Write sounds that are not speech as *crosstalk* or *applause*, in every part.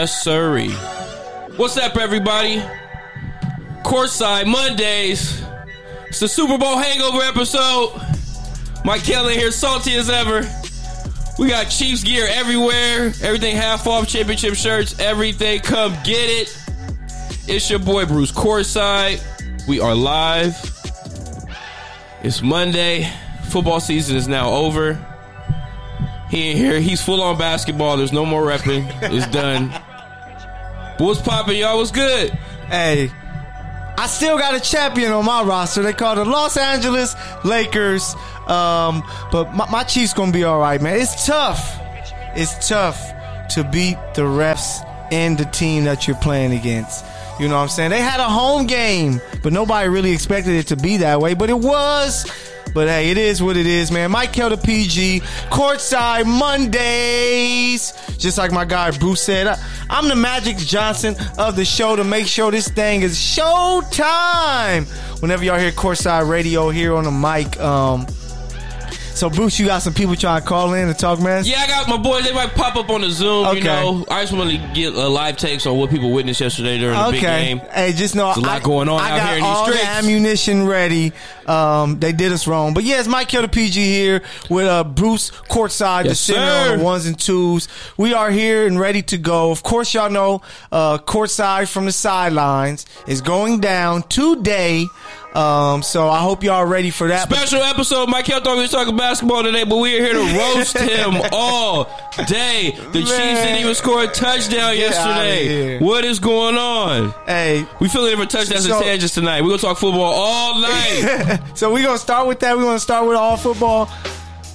Yes, sirree. What's up, everybody? Courtside Mondays. It's the Super Bowl hangover episode. Mike Kelly here, salty as ever. We got Chiefs gear everywhere. Everything half off, championship shirts, everything. Come get it. It's your boy Bruce Courtside. We are live. It's Monday. Football season is now over. He ain't here. He's full on basketball. There's no more repping. It's done. What's popping, y'all? What's good? Hey, I still got a champion on my roster. They call the Los Angeles Lakers. Um, but my, my Chiefs gonna be all right, man. It's tough. It's tough to beat the refs and the team that you're playing against. You know what I'm saying? They had a home game, but nobody really expected it to be that way. But it was. But hey, it is what it is, man. Mike Kelder PG, courtside Mondays. Just like my guy Bruce said, I, I'm the Magic Johnson of the show to make sure this thing is showtime. Whenever y'all hear courtside radio here on the mic, um, so Bruce, you got some people trying to call in and talk, man. Yeah, I got my boys. They might pop up on the Zoom. Okay. You know, I just want to get a live takes on what people witnessed yesterday during the big Okay. game. Hey, just know There's a lot going on I out got here in these all streets. the ammunition ready. Um, they did us wrong, but yeah, it's Mike Kelder PG here with uh, Bruce courtside, the Yes, center on the ones and twos. We are here and ready to go. Of course, y'all know uh, courtside from the sidelines is going down today. Um, so I hope y'all ready for that. Special episode. Mike Hill thought we was talking basketball today, but we're here to roast *laughs* him all day. The Chiefs didn't even score a touchdown Get yesterday. What is going on? hey, We feeling for touchdowns So- and tangents tonight. We're gonna talk football all *laughs* night. so we're gonna start with that. We're gonna start with all football.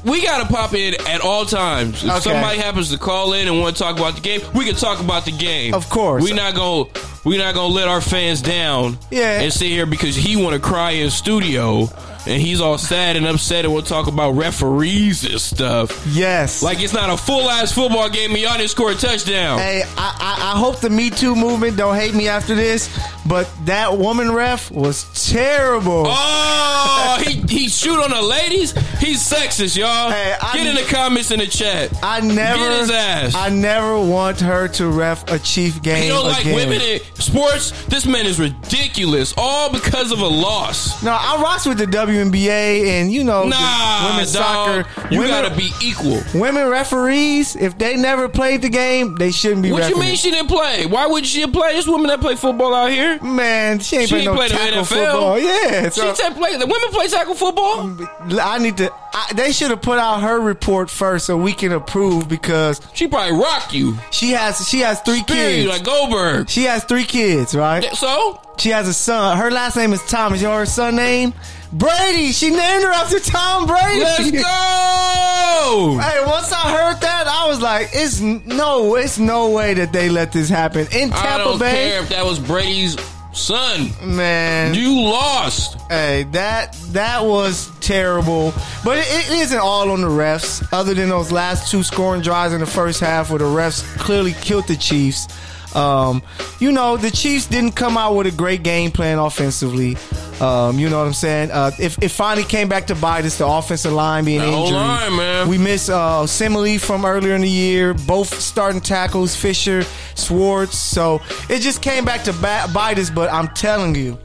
We gotta pop in at all times. If Okay. somebody happens to call in and want to talk about the game, we can talk about the game. Of course. we not gonna we not gonna let our fans down. Yeah. and sit here because he want to cry in studio and he's all sad and upset and we'll talk about referees and stuff. Yes, Like it's not a full ass football game and y'all didn't score a touchdown. Hey, I, I, I hope the Me Too movement don't hate me after this, but that woman ref was terrible. Oh, *laughs* he he shoot on the ladies. He's sexist, y'all. Hey, I- Get in the comments in the chat. I never, Get his ass. I never want her to ref a Chief game He don't like again. women in sports. This man is ridiculous, all because of a loss. no, I rocks with the WNBA and you know Nah, women's dog, soccer. You women, gotta be equal. women referees. If they never played the game, they shouldn't be. What you mean she didn't play? Why would she play? There's women that play football out here. Man, she ain't She no play the tackle NFL. football. Yeah, so she play. The women play tackle football. I need to. I, they should have put out her report first so we can approve because She probably rock you. she has she has three Period. kids. Like Goldberg. She has three kids, right? So She has a son. Her last name is Thomas. You know her son name? Brady. She named her after Tom Brady. let's *laughs* go. Hey, once I heard that, I was like, "It's no, it's no way that they let this happen in I Tampa don't Bay." care if that was Brady's son. Man, You lost. hey, that that was terrible. But it, it isn't all on the refs. Other than those last two scoring drives in the first half, where the refs clearly killed the Chiefs. Um, you know, the Chiefs didn't come out with a great game plan offensively. Um, you know what I'm saying? Uh, if it finally came back to bite us, the offensive line being injured. line, man. We miss uh, Simile from earlier in the year. Both starting tackles, Fisher, Schwartz. So it just came back to ba- bite us. But I'm telling you,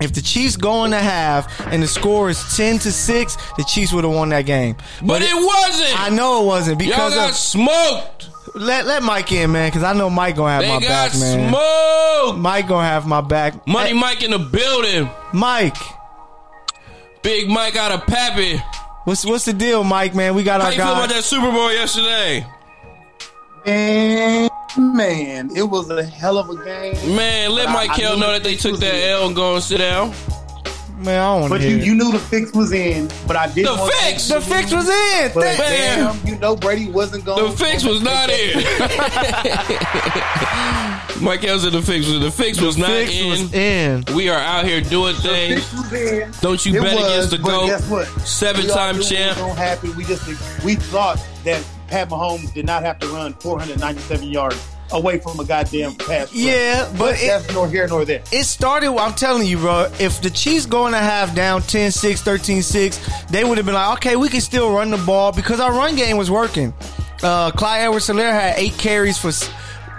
if the Chiefs go in the half and the score is ten to six, the Chiefs would have won that game. But it wasn't. I know it wasn't Y'all because got of smoked. Let let Mike in, man, because I know Mike gonna have They my got back, man. smoked. Mike gonna have my back. Money Hey, Mike in the building. Mike, Big Mike out of Pappy. what's what's the deal, Mike? Man, we got How our you feel about that Super Bowl yesterday? And man, it was a hell of a game. Man, let I- Mike I Kell know that they took that. L and go and sit down. Man, I don't want to But you, you knew the fix was in. But I did The fix! The fix was in. But Thank- damn, you know Brady wasn't going. The fix was not in. *laughs* Mike Kell said the fix was the fix was not fix in. was in. We are out here doing The things. fix was in. Don't you It bet was, against the but GOAT. Guess what? Seven-time We all champ. What was gonna. We just we thought that Pat Mahomes did not have to run 497 yards away from a goddamn pass. rush. Yeah, but it, that's nor here nor there. it started, I'm telling you, bro, if the Chiefs going to have down 10 6, 13 6, they would have been like, okay, we can still run the ball because our run game was working. Uh, Clyde Edwards Helaire had eight carries for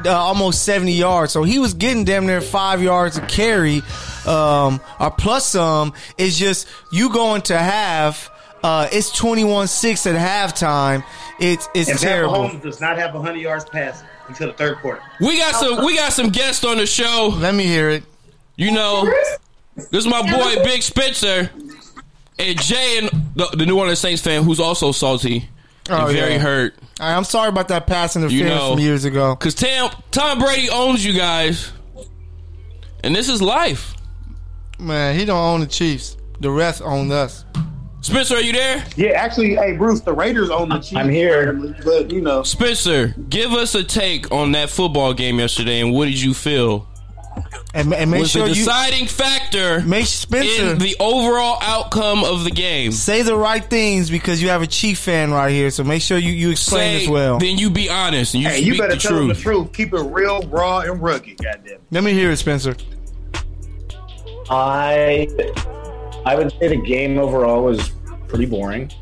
uh, almost 70 yards. So he was getting damn near five yards a carry, um, or plus some. It's just you going to have. Uh, it's 21-6 at halftime. It's it's And Pat terrible. Mahomes does not have 100 yards passing until the third quarter. We got some we got some guests on the show. Let me hear it. You know, this is my boy Big Spencer and Jay and the, the New Orleans Saints fan who's also salty and Oh, very yeah. hurt. I'm sorry about that pass interference know. from years ago. Cause Tam, Tom Brady owns you guys, and this is life. Man, he don't own the Chiefs. The rest own us. Spencer, are you there? Yeah, actually, hey Bruce, the Raiders own the Chiefs. I'm here. but you know, Spencer, give us a take on that football game yesterday, and what did you feel And, and make was sure the you deciding factor make Spencer in the overall outcome of the game? say the right things because you have a Chief fan right here. So make sure you, you explain Say, as well. then you be honest and you hey, speak you better the tell them the truth. truth. Keep it real, raw, and rugged. Goddamn. Let me hear it, Spencer. I I would say the game overall was pretty boring. *laughs*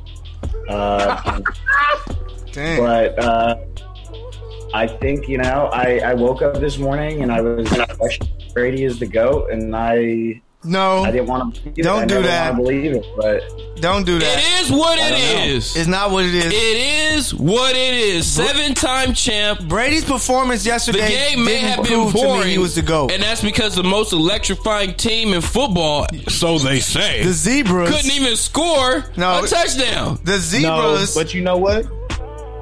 Uh, but uh, I think you know I, I woke up this morning and I was Brady is the goat, and I no, I didn't want to believe. Don't I do never that. believe it, but don't do that. It is what it is. know. It's not what it is. It is what it is. Seven time champ. Brady's performance yesterday. The yesterday game may didn't have been prove boring. to me he was the GOAT. And that's because the most electrifying team in football, so they say, the Zebras couldn't even score No. a touchdown. The No, Zebras. but you know what?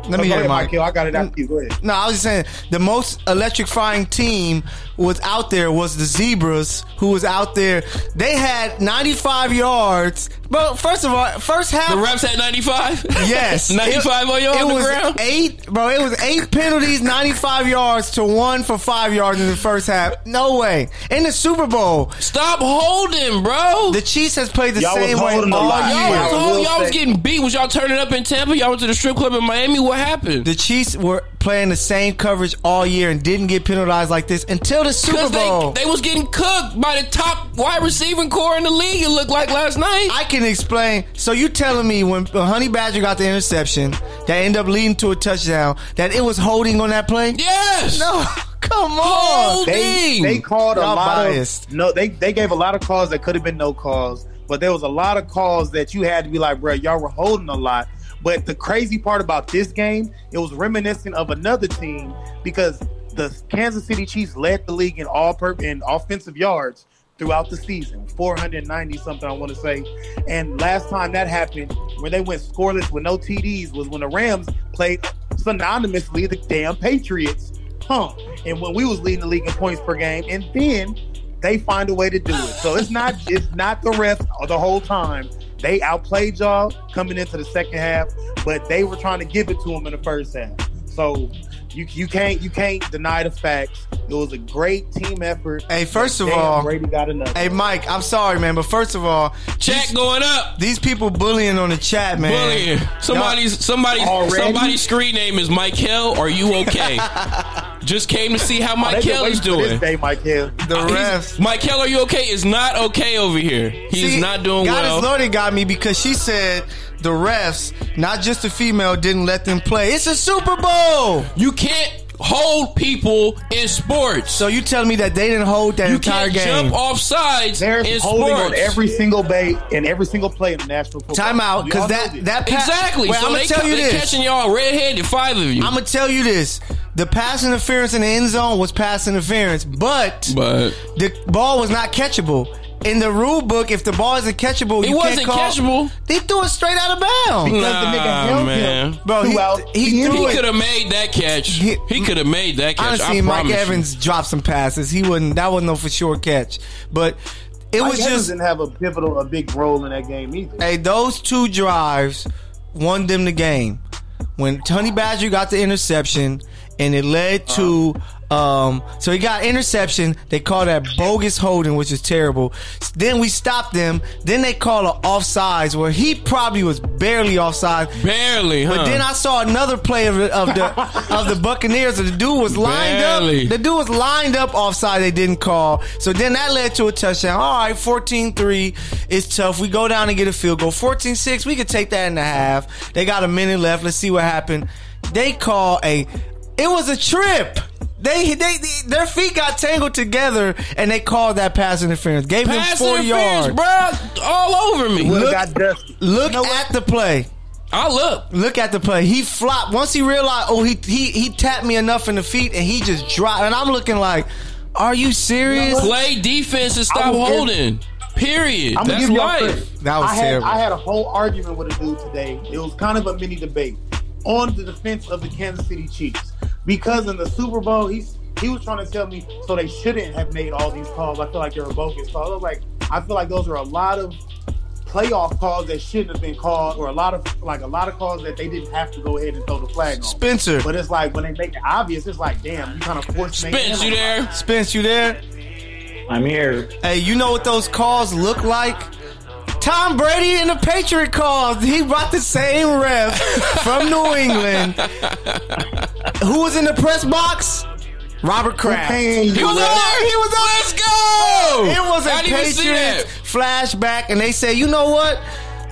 Let me oh, Go hear it, ahead, Mike. Michael. I got it after you. Go ahead. No, I was just saying the most electrifying team was out there was the Zebras, who was out there. They had 95 yards. But first of all, first half. The refs had 95? *laughs* Yes, *laughs* 95 on you it on the was ground? Eight, bro. It was eight penalties, ninety-five yards to one for five yards in the first half. No way. In the Super Bowl, Stop holding, bro. the Chiefs has played the Y'all same way holding all lot. Y'all, year. Yeah, was, I y'all was getting beat. Was y'all turning up in Tampa? Y'all went to the strip club in Miami? What happened? The Chiefs were playing the same coverage all year and didn't get penalized like this until the Super Bowl. they, they was getting cooked by the top wide receiving core in the league, it looked like last night. I can explain. So you telling me when when Honey Badger got the interception that ended up leading to a touchdown that it was holding on that play? yes. No, *laughs* come on. Hold- They they called a Y'all lot biased. of no. They they gave a lot of calls that could have been no calls, but there was a lot of calls that you had to be like, bro, y'all were holding a lot. But the crazy part about this game, it was reminiscent of another team because the Kansas City Chiefs led the league in all per in offensive yards throughout the season, 490 something I want to say. And last time that happened, when they went scoreless with no TDs, was when the Rams played synonymously the damn Patriots. Huh. And when we was leading the league in points per game, and then they find a way to do it. So it's not it's not the rest of the whole time. They outplayed y'all coming into the second half, but they were trying to give it to them in the first half. So you you can't you can't deny the facts. It was a great team effort. Hey, first of Damn, all, Brady got enough. hey Mike, I'm sorry, man, but first of all, Chat these, going up. these people bullying on the chat, man. Bullying. Somebody's somebody's Already? somebody's screen name is Mike Hill. Are you *laughs* okay? Just came to see how Mike They've Hill is doing. This day, Mike Hill. The He's- refs. Mike Hill, are you okay? Is not okay over here. He's See, not doing Goddess well. Lordy got me because she said the refs, not just the female, didn't let them play. It's a Super Bowl. You can't hold people in sports. So you tell me that they didn't hold that you entire can't game? jump off sides They're in holding sports. on every single bay and every single play in the national football. Time out, because know that that pa- Exactly. Wait, so I'm gonna tell you they this. catching y'all red-handed, five of you. I'm gonna tell you this. The pass interference in the end zone was pass interference, but but the ball was not catchable. In the rule book, if the ball isn't catchable, It you wasn't can't call. catchable. They threw it straight out of bounds. because the nigga Nah, held man. him Bro, he- throughout. he the he could have made that catch. He- He, could have made that catch. Honestly, I Mike promise you. Evans dropped some passes. He wouldn't. That wasn't no for sure catch. But it Mike was Evans just didn't have a pivotal, a big role in that game either. hey, those two drives won them the game. When Honey Badger got the interception and it led to um so he got interception, they call that bogus holding, which is terrible. Then we stopped them. Then they call a offsides where he probably was barely offside. barely, huh? But then I saw another play of the of the, *laughs* of the Buccaneers. The dude was lined Barely. up. The dude was lined up offside. They didn't call. So then that led to a touchdown. All right, 14-3 is tough. We go down and get a field goal. 14-6, we could take that in the half. They got a minute left. Let's see what happened. They call a. It was a trip. They, they, they, their feet got tangled together, and they called that pass interference. Gave Pass him four interference, yards. bro, all over me. Look- got dusty. Look You know at the play. I look. Look at the play. He flopped once he realized. Oh, he he he tapped me enough in the feet, and he just dropped. And I'm looking like, are you serious? Play defense and stop I will give- holding. Period. I'm gonna That's give y'all life. credit. That was I had, terrible. I had a whole argument with a dude today. It was kind of a mini debate on the defense of the Kansas City Chiefs because in the Super Bowl, he's he was trying to tell me so they shouldn't have made all these calls. I feel like they were bogus calls. I was like, I feel like those are a lot of playoff calls that shouldn't have been called, or a lot of like a lot of calls that they didn't have to go ahead and throw the flag on. Spencer, But it's like when they make it obvious, it's like, damn, you kind of force me. Spence, you there? Spence, you there? I'm here. Hey, you know what those calls look like? Tom Brady in the Patriot calls. He brought the same ref from New England. Who was in the press box? Robert Kraft. He was there. He was there. Let's go. It was a didn't even see Patriots flashback, and they said, you know what?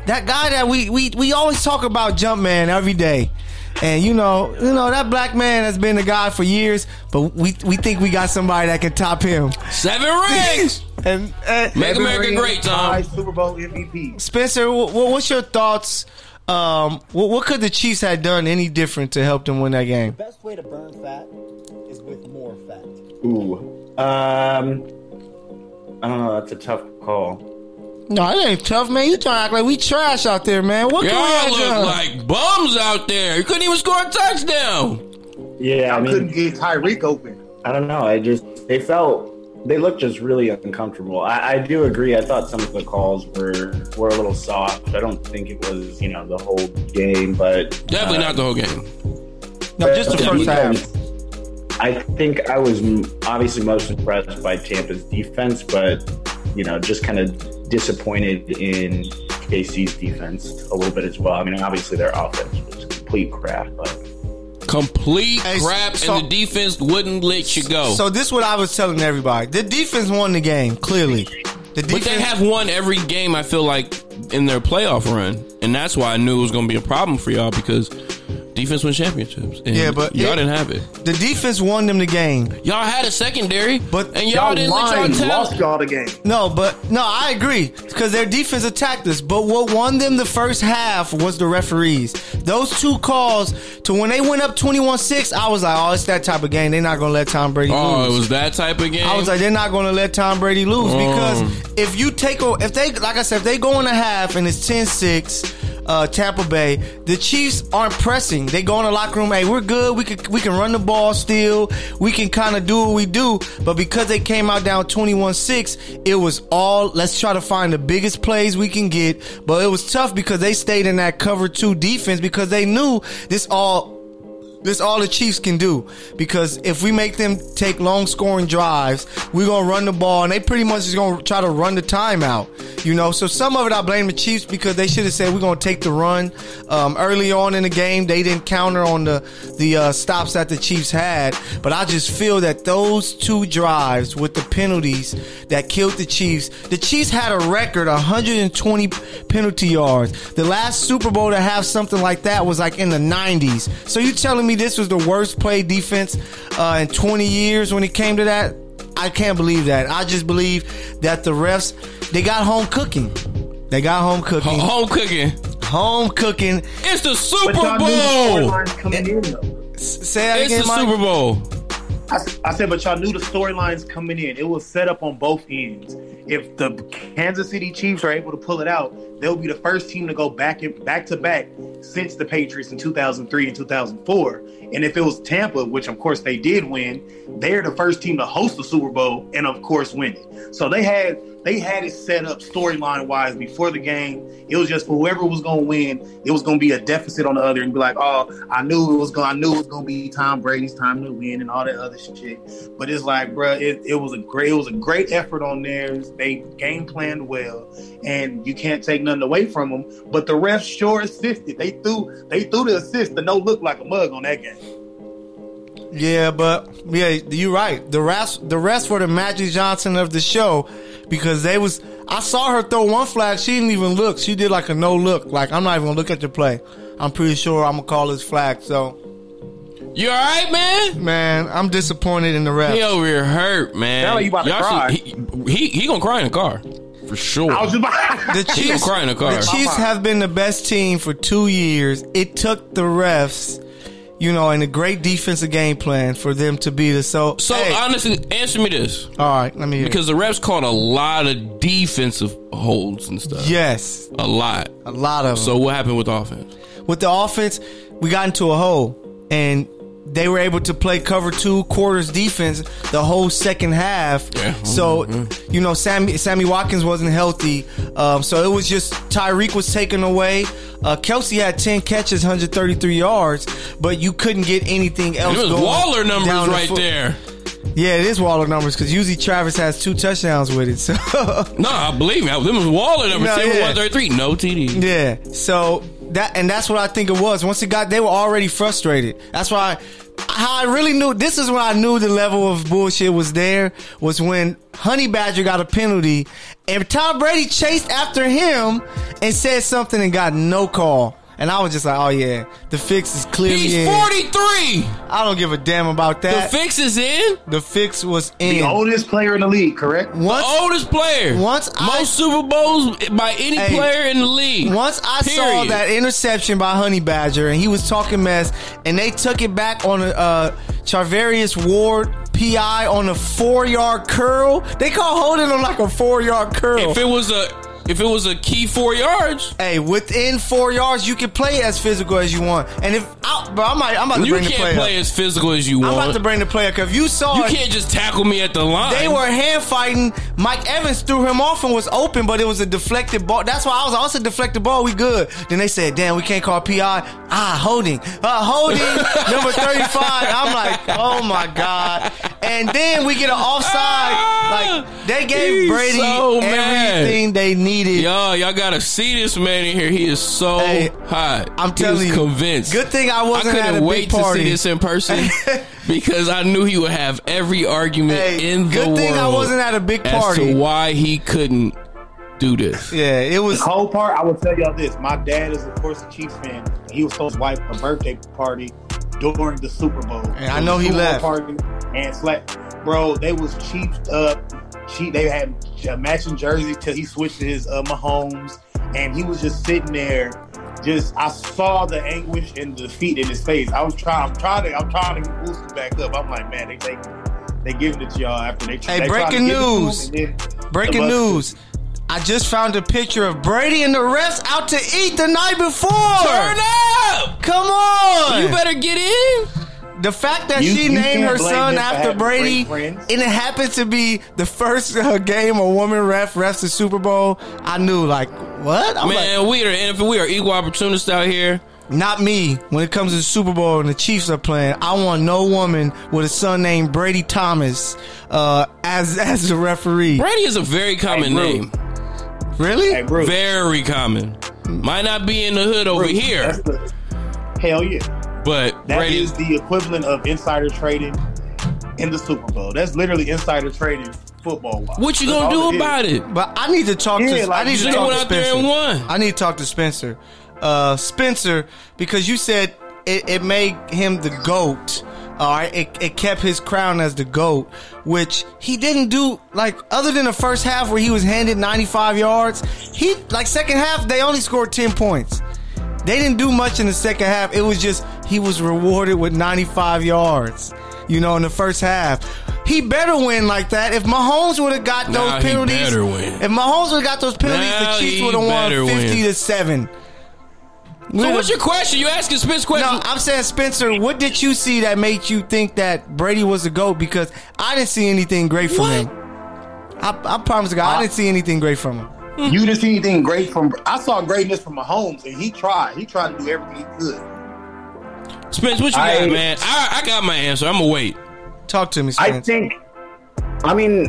That guy that we we we always talk about, Jumpman, every day. And you know, you know that black man has been the guy for years, but we we think we got somebody that can top him. Seven rings. *laughs* And uh, Make Seven America rings, great, five Tom. Super Bowl MVP. Spencer, what, what's your thoughts? Um, what, what could the Chiefs have done any different to help them win that game? The best way to burn fat is with more fat. Ooh. Um. I don't know. That's a tough call. No, it ain't tough, man. You trying to act like we trash out there, man. What can we Y'all have look done? like bums out there. You couldn't even score a touchdown. Yeah, I I couldn't mean, get Tyreek open. I don't know. I just they felt they looked just really uncomfortable. I, I do agree. I thought some of the calls were were a little soft. I don't think it was you know the whole game, but Definitely uh, not the whole game. no, just the the first half. I think I was m- obviously most impressed by Tampa's defense, but you know, just kind of disappointed in KC's defense a little bit as well. I mean, obviously their offense was complete crap, but Complete Hey, crap, so- and the defense wouldn't let you go. So this is what I was telling everybody. The defense won the game, clearly. The defense, but they have won every game. I feel like in their playoff run, and that's why I knew it was going to be a problem for y'all because defense wins championships. And Yeah, but y'all it- didn't have it. the defense won them the game. Y'all had a secondary, But and y'all, didn't let y'all lying, tell. lost y'all the game. No, but no, I agree because their defense attacked us. But what won them the first half was the referees. Those two calls to when they went up 21-6, I was like, oh, it's that type of game. They're not going to let Tom Brady Oh, lose. it was that type of game. I was like, they're not going to let Tom Brady lose Oh. because if you take, a, if they, like I said, if they go in a half and it's 10-6, uh, Tampa Bay, the Chiefs aren't pressing. They go in the locker room, hey, we're good. We can, we can run the ball still. We can kind of do what we do. But because they came out down 21-6, it was all, let's try to find the biggest plays we can get. But it was tough because they stayed in that cover two defense because they knew this all this all the Chiefs can do because if we make them take long scoring drives, we're gonna run the ball and they pretty much just gonna try to run the time out. You know, so some of it I blame the Chiefs because they should have said we're gonna take the run um, early on in the game. They didn't counter on the the uh, stops that the Chiefs had, but I just feel that those two drives with the penalties that killed the Chiefs. The Chiefs had a record 120 penalty yards. The last Super Bowl to have something like that was like in the 90s. So you telling me this was the worst play defense uh, in 20 years when it came to that? I can't believe that. I just believe that the refs they got home cooking. They got home cooking. home cooking. Home cooking. It's the Super y'all knew the Bowl. storylines coming in though. S- Say that It's again, the Mike. Super Bowl. I, I said, but y'all knew the storylines coming in. It was set up on both ends. If the Kansas City Chiefs are able to pull it out, they'll be the first team to go back in, back to back since the Patriots in 2003 and 2004. And if it was Tampa, which of course they did win, they're the first team to host the Super Bowl and of course win it. So they had they had it set up storyline wise before the game. It was just for whoever was going to win, it was going to be a deficit on the other and be like, oh, I knew it was going, I knew it was going to be Tom Brady's time to win and all that other shit. But it's like, bruh, it, it was a great, it was a great effort on theirs. They game planned well, and you can't take nothing away from them. But the refs sure assisted. They threw, they threw the assist to no look like a mug on that game. Yeah, but yeah, you're right. The rest, the rest were the Magic Johnson of the show because they was. I saw her throw one flag. She didn't even look. She did like a no look. Like I'm not even gonna look at the play. I'm pretty sure I'm gonna call this flag. So You all right, man? Man, I'm disappointed in the refs. He over here hurt, man. Sound like you about to Y'all cry. should- he, he he gonna cry in the car for sure. I was just about *laughs* The Chiefs, cry in the car. the Chiefs have been the best team for two years. It took the refs, you know, and a great defensive game plan for them to be the So, So hey, honestly, answer me this. all right, let me hear. it. Because the refs caught a lot of defensive holds and stuff. yes, A lot. a lot of them. So what happened with the offense? with the offense, we got into a hole and they were able to play cover two quarters defense the whole second half. Yeah. So, you know, Sammy Sammy Watkins wasn't healthy. Um, so it was just Tyreek was taken away. Uh, Kelce had 10 catches, 133 yards, but you couldn't get anything else It was Waller numbers the right there. Yeah, it is Waller numbers because usually Travis has two touchdowns with it. So *laughs* No, I believe me. Them was Waller numbers. No, yeah. 133. No TD. Yeah. So that and that's what I think it was. Once it got, they were already frustrated. That's why. How I really knew this is when I knew the level of bullshit was there was when Honey Badger got a penalty and Tom Brady chased after him and said something and got no call. And I was just like, oh yeah, the fix is clearly He's in. 43. I don't give a damn about that. The fix is in. the fix was in. the oldest player in the league, correct? Once Oldest player. Once I- Most Super Bowls by any Hey, player in the league. Once I saw that interception by Honey Badger and he was talking mess, and they took it back on a uh, Charvarius Ward PI on a four yard curl. They call holding on like a four yard curl. If it was a if it was a key four yards, hey, within four yards, you can play as physical as you want. And if, I, but I might, I'm about to you bring the can't player. play as physical as you want. I'm about to bring the player because if you saw you it, can't just tackle me at the line. They were hand fighting. Mike Evans threw him off and was open, but it was a deflected ball. That's why I was also deflected ball. We good. Then they said, "Damn, we can't call PI." Ah, holding, uh, holding *laughs* number thirty-five. I'm like, oh my god. And then we get an offside. Like they gave He's Brady so everything they needed. Yo, y'all gotta see this man in here. He is so Hey, hot. I'm He telling you, convinced. Good thing I I wasn't at a couldn't big wait to party. see this in person *laughs* because I knew he would have every argument Hey, in the good world. thing I wasn't at a big party. as party. to why he couldn't do this. Yeah, it was. The cold part, I will tell y'all this. My dad is, of course, a Chiefs fan. He was his wife a birthday party during the Super Bowl. And I know he left. Party and slept. Bro, they was cheaped up. She, they had j- matching jerseys till he switched to his uh, Mahomes, and he was just sitting there. Just, I saw the anguish and the defeat in his face. I was trying, I'm trying to, I'm trying to boost him back up. I'm like, man, they take, they giving it to y'all after they. Hey, they breaking to news. and Breaking news. I just found a picture of Brady and the refs out to eat the night before. Turn up! Come on. You better get in. The fact that You- she you named her son after Brady, and it happened to be the first uh, game a woman ref refs the Super Bowl, I knew like what? I'm like, Man, we are We are equal opportunists out here. not me. When it comes to the Super Bowl and the Chiefs are playing, I want no woman with a son named Brady Thomas uh, as *laughs* as the referee. Brady is a very common Hey, name. Really? Hey, Very common. Might not be in the hood over Bruce, here, the- hell yeah. But That Brady is the equivalent of insider trading in the Super Bowl. That's literally insider trading football. What you gonna do about it? But I need to talk Yeah, to. like, I need to talk went to out there Spencer. and won. I need to talk to Spencer. Uh, Spencer, because you said it, it made him the goat. All right, it, it kept his crown as the goat, which he didn't do. Like other than the first half where he was handed 95 yards, he like second half they only scored 10 points. They didn't do much in the second half. It was just he was rewarded with 95 yards. You know, in the first half, he better win like that. If Mahomes would have got those Nah, penalties, better win. if Mahomes would have got those penalties, Now the Chiefs he would have won 50 win. to seven. So what's your question? You asking Spence questions. No. I'm saying Spencer. What did you see that made you think that Brady was a goat? Because I didn't see anything great from What? him. I, I promise God, I didn't see anything great from him. *laughs* You didn't see anything great from. I saw greatness from Mahomes, and he tried. He tried to do everything he could. Spence, what you I- got, man? I, I got my answer. I'm gonna wait. Talk to me, Spence. I think, I mean,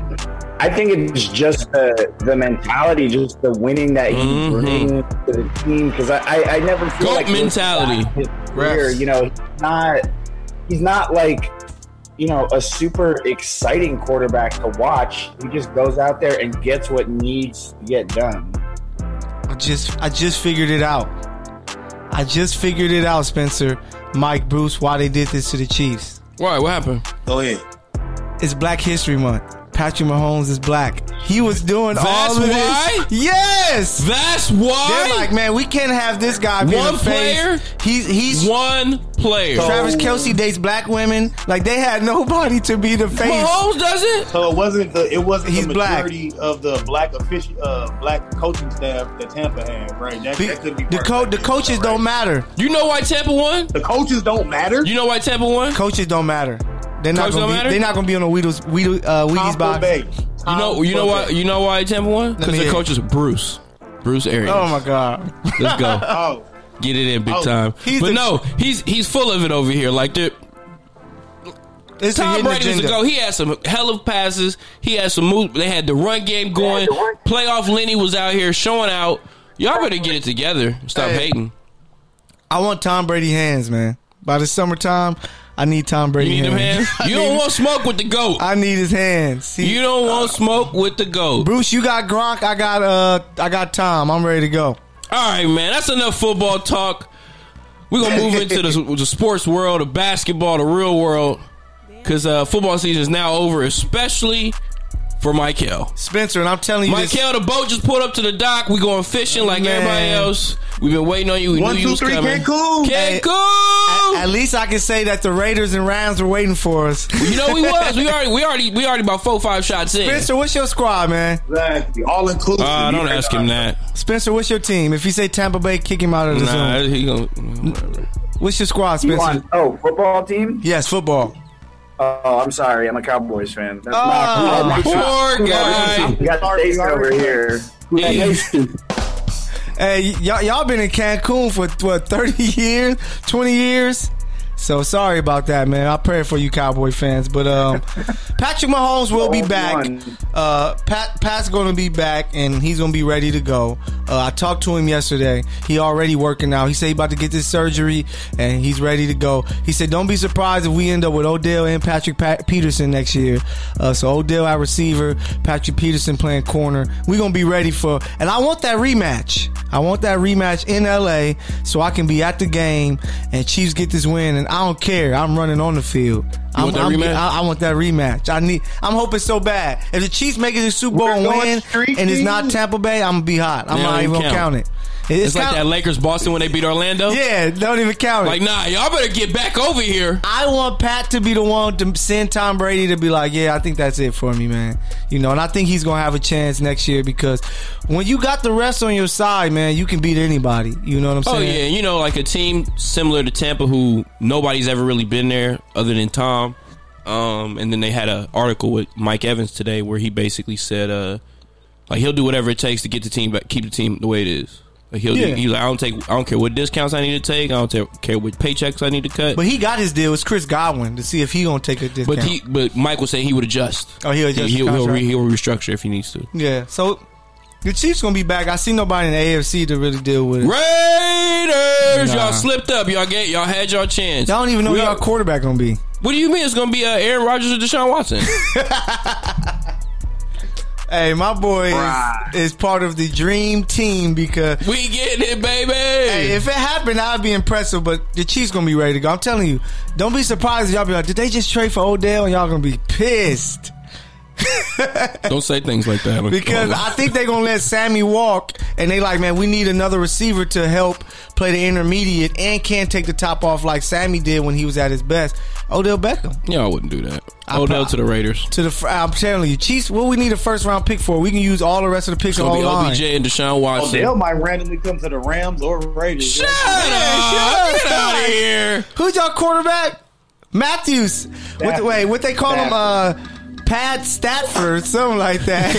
I think it's just the the mentality, just the winning that he Mhm. brings to the team. Because I, I, I never feel Goat like mentality. back His career, you know, he's not he's not like you know a super exciting quarterback to watch. He just goes out there and gets what needs to get done. I just I just figured it out. I just figured it out, Spencer. Mike Bruce why they did this to the Chiefs. Why? What happened? Go ahead. It's Black History Month. Patrick Mahomes is black. He was doing all That's of this. Yes. That's why. They're like, man, we can't have this guy being One a face. player? He's he's one player. Travis Kelce dates black women. Like they had nobody to be the face. Mahomes does it. So it wasn't the it wasn't He's the black. majority of the black official uh, black coaching staff that Tampa had, right? That, The, that couldn't be the, co- of the coaches right? don't matter. You know why Tampa won? The coaches don't matter. You know why Tampa won? Coaches don't matter. They're not Coaches gonna don't be. matter? They're not gonna be on a Wheaties Wheaties, uh, Wheaties Tom box. Bay. You know. You know why? You know why Tampa won? Because me the hear. coach is Bruce. Bruce Arians. Oh my god. Let's go. *laughs* Oh, Get it in big Oh, time. he's But the- no, he's he's full of it over here. Like the It's a Tom hidden Brady was a agenda. go. He had some hell of passes. He had some moves. They had the run game going. Playoff Lenny was out here showing out. Y'all better get it together. Stop Hey. hating. I want Tom Brady hands, man. By the summertime, I need Tom Brady You need them hands. *laughs* You don't want smoke with the goat. I need his hands. He- You don't want smoke with the goat. Bruce, you got Gronk. I got uh, I got Tom. I'm ready to go. All right, man. That's enough football talk. We're gonna move into the, *laughs* the sports world, the basketball, the real world, because uh, football season is now over, especially for Michael. Spencer, and I'm telling you, this, Michael, the boat just pulled up to the dock. We going fishing like Man. everybody else. We've been waiting on you. We One, knew you two, was three, coming. Cancun. Cancun. at least I can say that the Raiders and Rams were waiting for us. you know we *laughs* was. We already. We already. We already about four, five shots in. Spencer, what's your squad, man? exactly. All inclusive. Uh, don't ask him that. Spencer, what's your team? If you say Tampa Bay, kick him out of the Nah, zone. he gonna. Whatever. What's your squad, You Spencer? want, oh, football team? Yes, football. Oh, I'm sorry. I'm a Cowboys fan. That's Oh, my, Poor guy. We got Jason over here. Hey, y'all, y'all been in Cancun for what, 30 years, 20 years? So sorry about that, man. I pray for you, Cowboy fans. But um, *laughs* Patrick Mahomes will be back. Uh, Pat Pat's going to be back, and he's going to be ready to go. Uh, I talked to him yesterday. He already working out. He said he about to get this surgery, and he's ready to go. He said, "Don't be surprised if we end up with Odell and Patrick Pat- Peterson next year." Uh, so Odell at receiver, Patrick Peterson playing corner. We're gonna be ready for, and I want that rematch. I want that rematch in LA, so I can be at the game and Chiefs get this win. And I don't care. I'm running on the field. I'm, want that I'm- rematch? I, I want that rematch. I need. I'm hoping so bad. If the Chiefs make it to the Super Bowl We're and win, streaky. and it's not Tampa Bay, I'm gonna be hot. I'm They not even even gonna count count. it. It's like that Lakers Boston when they beat Orlando. Yeah, don't even count it. Like nah, y'all better get back over here. I want Pat to be the one to send Tom Brady to be like, yeah, I think that's it for me, man. You know, and I think he's gonna have a chance next year because when you got the rest on your side, man, you can beat anybody. You know what I'm saying? Oh yeah, you know, like a team similar to Tampa, who nobody's ever really been there other than Tom. Um, and then they had an article with Mike Evans today where he basically said, uh, like he'll do whatever it takes to get the team back, keep the team the way it is. Like he'll, Yeah. he's like, I don't take, I don't care what discounts I need to take, I don't care what paychecks I need to cut. But he got his deal. It's Chris Godwin to see if he gonna take a discount. But he, but Mike was saying he would adjust. Oh, he'll adjust He'll, the he'll, contract? re, he'll restructure if he needs to. yeah. So the Chiefs gonna be back. I see nobody in the AFC to really deal with it. Raiders, Nah. y'all slipped up. Y'all get, y'all had your chance. I don't even know We who y'all quarterback gonna be. What do you mean it's gonna be uh, Aaron Rodgers or Deshaun Watson? *laughs* Hey, my boy is, is part of the dream team because we getting it, baby. Hey, if it happened, I'd be impressive. But the Chiefs gonna be ready to go. I'm telling you, don't be surprised if y'all be like, did they just trade for Odell? And y'all gonna be pissed *laughs* Don't say things like that. because I think they're gonna let Sammy walk, and they like, man, we need another receiver to help play the intermediate and can take the top off like Sammy did when he was at his best. Odell Beckham y'all wouldn't do that. I Odell pro- to the Raiders. to the. I'm telling you, Chiefs. What we need a first round pick for? We can use all the rest of the picks It's on gonna be line. OBJ and Deshaun Watson. Odell might randomly come to the Rams or Raiders. Shut Yeah, up! shut Get out of here. Who's your quarterback? Matthews. What the, wait, what they call him? Uh, Pat Statford, something like that.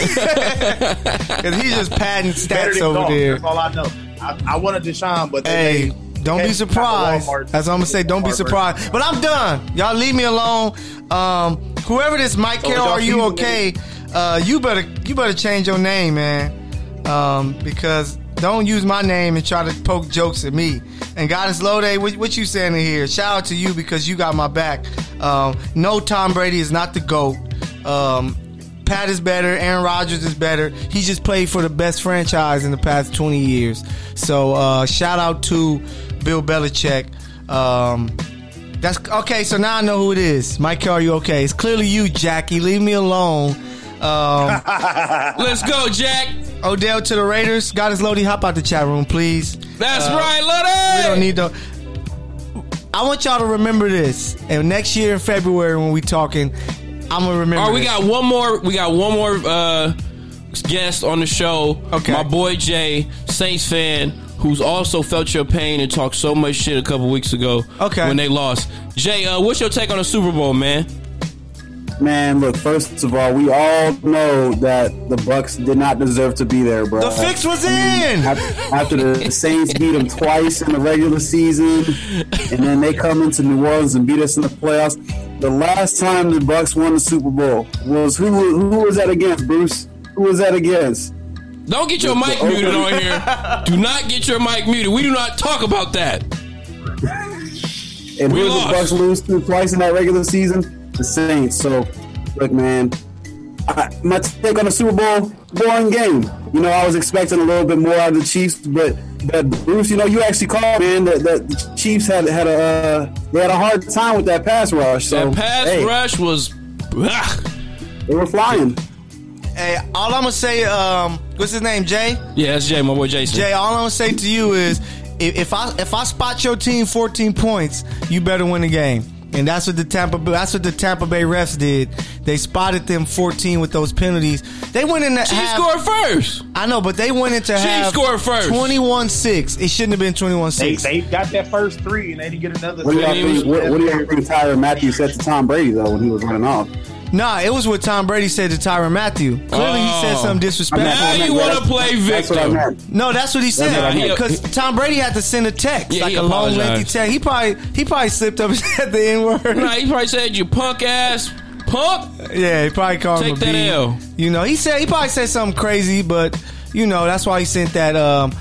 *laughs* *laughs* Because he's just padding stats over golf. there. That's all I know. I, I wanted Deshaun, but Hey, they, don't be surprised. That's what I'm gonna say. Don't be surprised. But I'm done. Y'all leave me alone. Um, whoever this Mike Carroll, are you okay? Uh, you better you better change your name, man. Um, because don't use my name and try to poke jokes at me. And Goddess Lode, what, what you saying in here? Shout out to you because you got my back. Um, no, Tom Brady is not the goat. Um, Pat is better. Aaron Rodgers is better. He just played for the best franchise in the past 20 years. So uh, shout out to Bill Belichick. Um, That's okay. So now I know who it is. Michael, are you okay? It's clearly you, Jackie. Leave me alone. Um, *laughs* Let's go, Jack. Odell to the Raiders. God is Lodi. Hop out the chat room, please. That's Uh, right, Lodi. We don't need to. I want y'all to remember this, and next year in February when we talking, I'm gonna remember. All right, we this. got one more. We got one more uh, guest on the show. Okay. my boy Jay, Saints fan, who's also felt your pain and talked so much shit a couple weeks ago. Okay. when they lost. Jay, uh, what's your take on the Super Bowl, man? Man, look. First of all, we all know that the Bucks did not deserve to be there, bro. The fix was in. After the Saints beat them twice in the regular season, and then they come into New Orleans and beat us in the playoffs. The last time the Bucks won the Super Bowl was who? Who was that against, Bruce? Who was that against? Don't get your mic muted on here. *laughs* Do not get your mic muted. We do not talk about that. And We who lost. the Bucks lose to twice in that regular season? The Saints. So, look, man, I, my take on the Super Bowl, boring game. You know, I was expecting a little bit more out of the Chiefs, but but Bruce, you know, you actually called, man, that, that the Chiefs had had a uh, they had a hard time with that pass rush. So That pass hey, rush was. ah. they were flying. Hey, all I'm gonna say, um, what's his name, Jay? Yeah, that's Jay, my boy Jason. Jay, all I'm gonna say to you is, if, if I if I spot your team 14 points, you better win the game. And that's what the Tampa that's what the Tampa Bay refs did. They spotted them 14 with those penalties. They went in the Chiefs half, scored first. I know, but they went into Chiefs half scored first. 21-6. It shouldn't have been 21-6. they got that first three and they didn't get another. What do y'all think? What, what do y'all think Tyler Matthews said to Tom Brady though when he was running off? Nah, it was what Tom Brady said to Tyrann Mathieu. Clearly, he said Oh. something disrespectful. Now you wanna play That's what I victim. meant. No, that's what he what I said. meant. Because Tom Brady had to send a text, Yeah, like he a long, apologized. lengthy text. He probably he probably slipped up *laughs* and said the N word. Nah, he probably said you punk ass punk. Yeah, he probably called him Take a that B. L. You know, he said he probably said something crazy, but you know that's why he sent that. Um,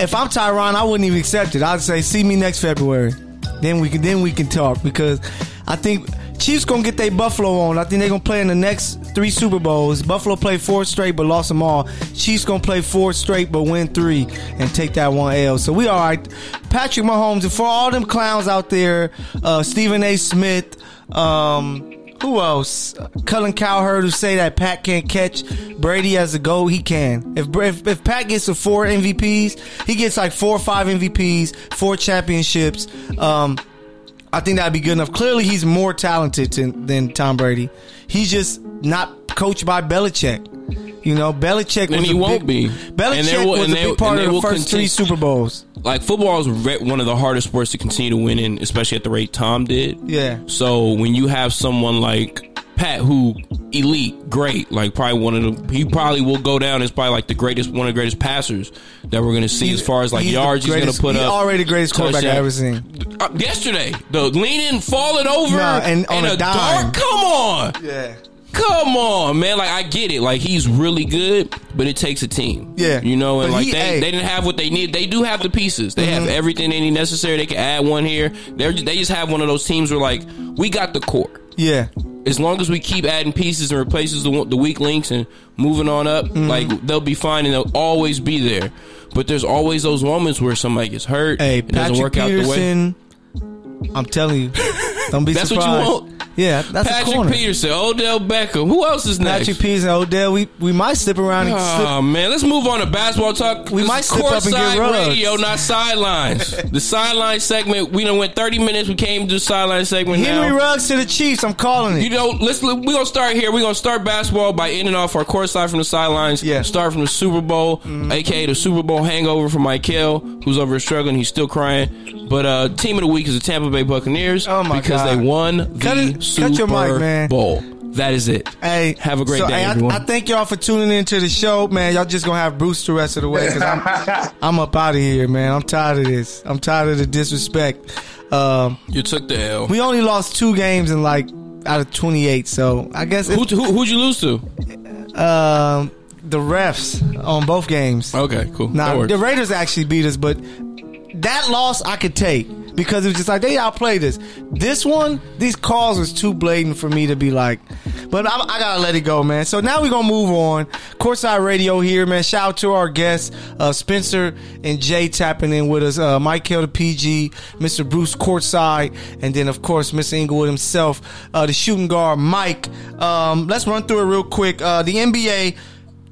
if I'm Tyrann, I wouldn't even accept it. I'd say, see me next February. Then we can then we can talk because I think Chiefs gonna get their Buffalo on. I think they're gonna play in the next three Super Bowls. Buffalo played four straight but lost them all. Chiefs gonna play four straight but win three and take that one L. So we all right. Patrick Mahomes and for all them clowns out there, uh, Stephen A. Smith. Um, who else? Colin Cowherd who say that Pat can't catch Brady as a goal. He can. If, if if Pat gets to four MVPs, he gets like four or five MVPs, four championships. Um, I think that'd be good enough. Clearly, he's more talented to, than Tom Brady. He's just not coached by Belichick. You know, Belichick And was he a won't big, be. Belichick will- was a they- big part of the first three Super Bowls. Like football is re- one of the hardest sports to continue to win in, especially at the rate Tom did. Yeah. So when you have someone like Pat, who elite, great, like probably one of the, he probably will go down as probably like the greatest, one of the greatest passers that we're going to see as far as like He's yards he's gonna put he's up. already the greatest quarterback I've ever seen. Uh, yesterday, the leaning, falling over, No, and on in a a dime. dark. Come on, Yeah. Come on, man. Like I get it. Like he's really good, but it takes a team. Yeah. You know, and But like he- they, hey. they didn't have what they need. They do have the pieces. They have everything they need necessary. They can add one here. They they just have one of those teams where like we got the core. Yeah. As long as we keep adding pieces and replaces the the weak links and moving on up, Mm-hmm. like they'll be fine and they'll always be there. But there's always those moments where somebody gets hurt. Hey, it doesn't Patrick work out the way. Peterson. I'm telling you, *laughs* don't be That's what you surprised. want? Yeah, that's a Patrick corner. Peterson, Odell Beckham. Who else is next? Patrick Peterson, Odell. We we might slip around and slip. Oh man, let's move on to basketball talk. We This might slip up and get Ruggs. radio, not sidelines. *laughs* the sideline segment. We done went thirty minutes. We came to the sideline segment Henry now. Ruggs to the Chiefs. I'm calling it. You know, let's we gonna start here. We gonna start basketball by ending off our courtside from the sidelines. Yeah. Mm-hmm. Start from the Super Bowl, aka the Super Bowl hangover for Michael, who's over struggling. He's still crying. But uh team of the week is the Tampa Bay Buccaneers. Oh, my because God. they won the Cut it- Super cut your mic, man. Bowl. That is it. Hey, Have a great so, day, hey, I- everyone. I, thank y'all for tuning into the show, man. Y'all just gonna have Bruce the rest of the way because I'm, *laughs* I'm up out of here, man. I'm tired of this. I'm tired of the disrespect. Um, You took the L. we only lost two games in like out of 28, so I guess who, who who'd you lose to? um, the refs on both games. Okay, cool. That Nah, works. the Raiders actually beat us, but that loss I could take. Because it was just like they outplayed. This This one, these calls was too blatant for me to be like, but I, I gotta let it go, man. So now we're gonna move on. Courtside Radio here, man. Shout out to our guests, uh, Spencer and Jay tapping in with us, uh, Mike Hill, the PG, Mr. Bruce Courtside, and then of course Mr. Inglewood himself, uh, the shooting guard Mike. Um, let's run through it real quick. Uh, the NBA.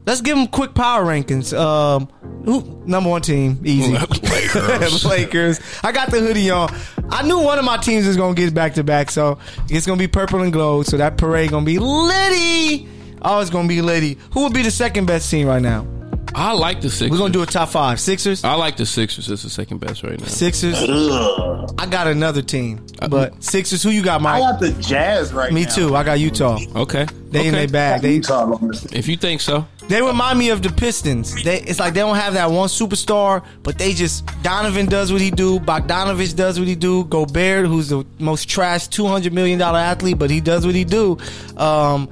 Let's give them quick power rankings. Um, who, number one team, easy. *laughs* Lakers. *laughs* Lakers. I got the hoodie on. I knew one of my teams was gonna get back to back, so it's gonna be purple and gold. So that parade gonna be litty. Oh, it's gonna be litty. Who would be the second best team right now? I like the Sixers. We're gonna do a top five. Sixers. I like the Sixers as the second best right now. Sixers. I got another team, but Sixers. Who you got, Mike? I got the Jazz right now. Me now. too. I got Utah. Okay. They in okay. their bag. They Utah on this. If you think so. They remind me of the Pistons. They, it's like they don't have that one superstar, but they just Donovan does what he do, Bogdanovich does what he do, Gobert, who's the most trash two hundred million dollar athlete, but he does what he do. Um,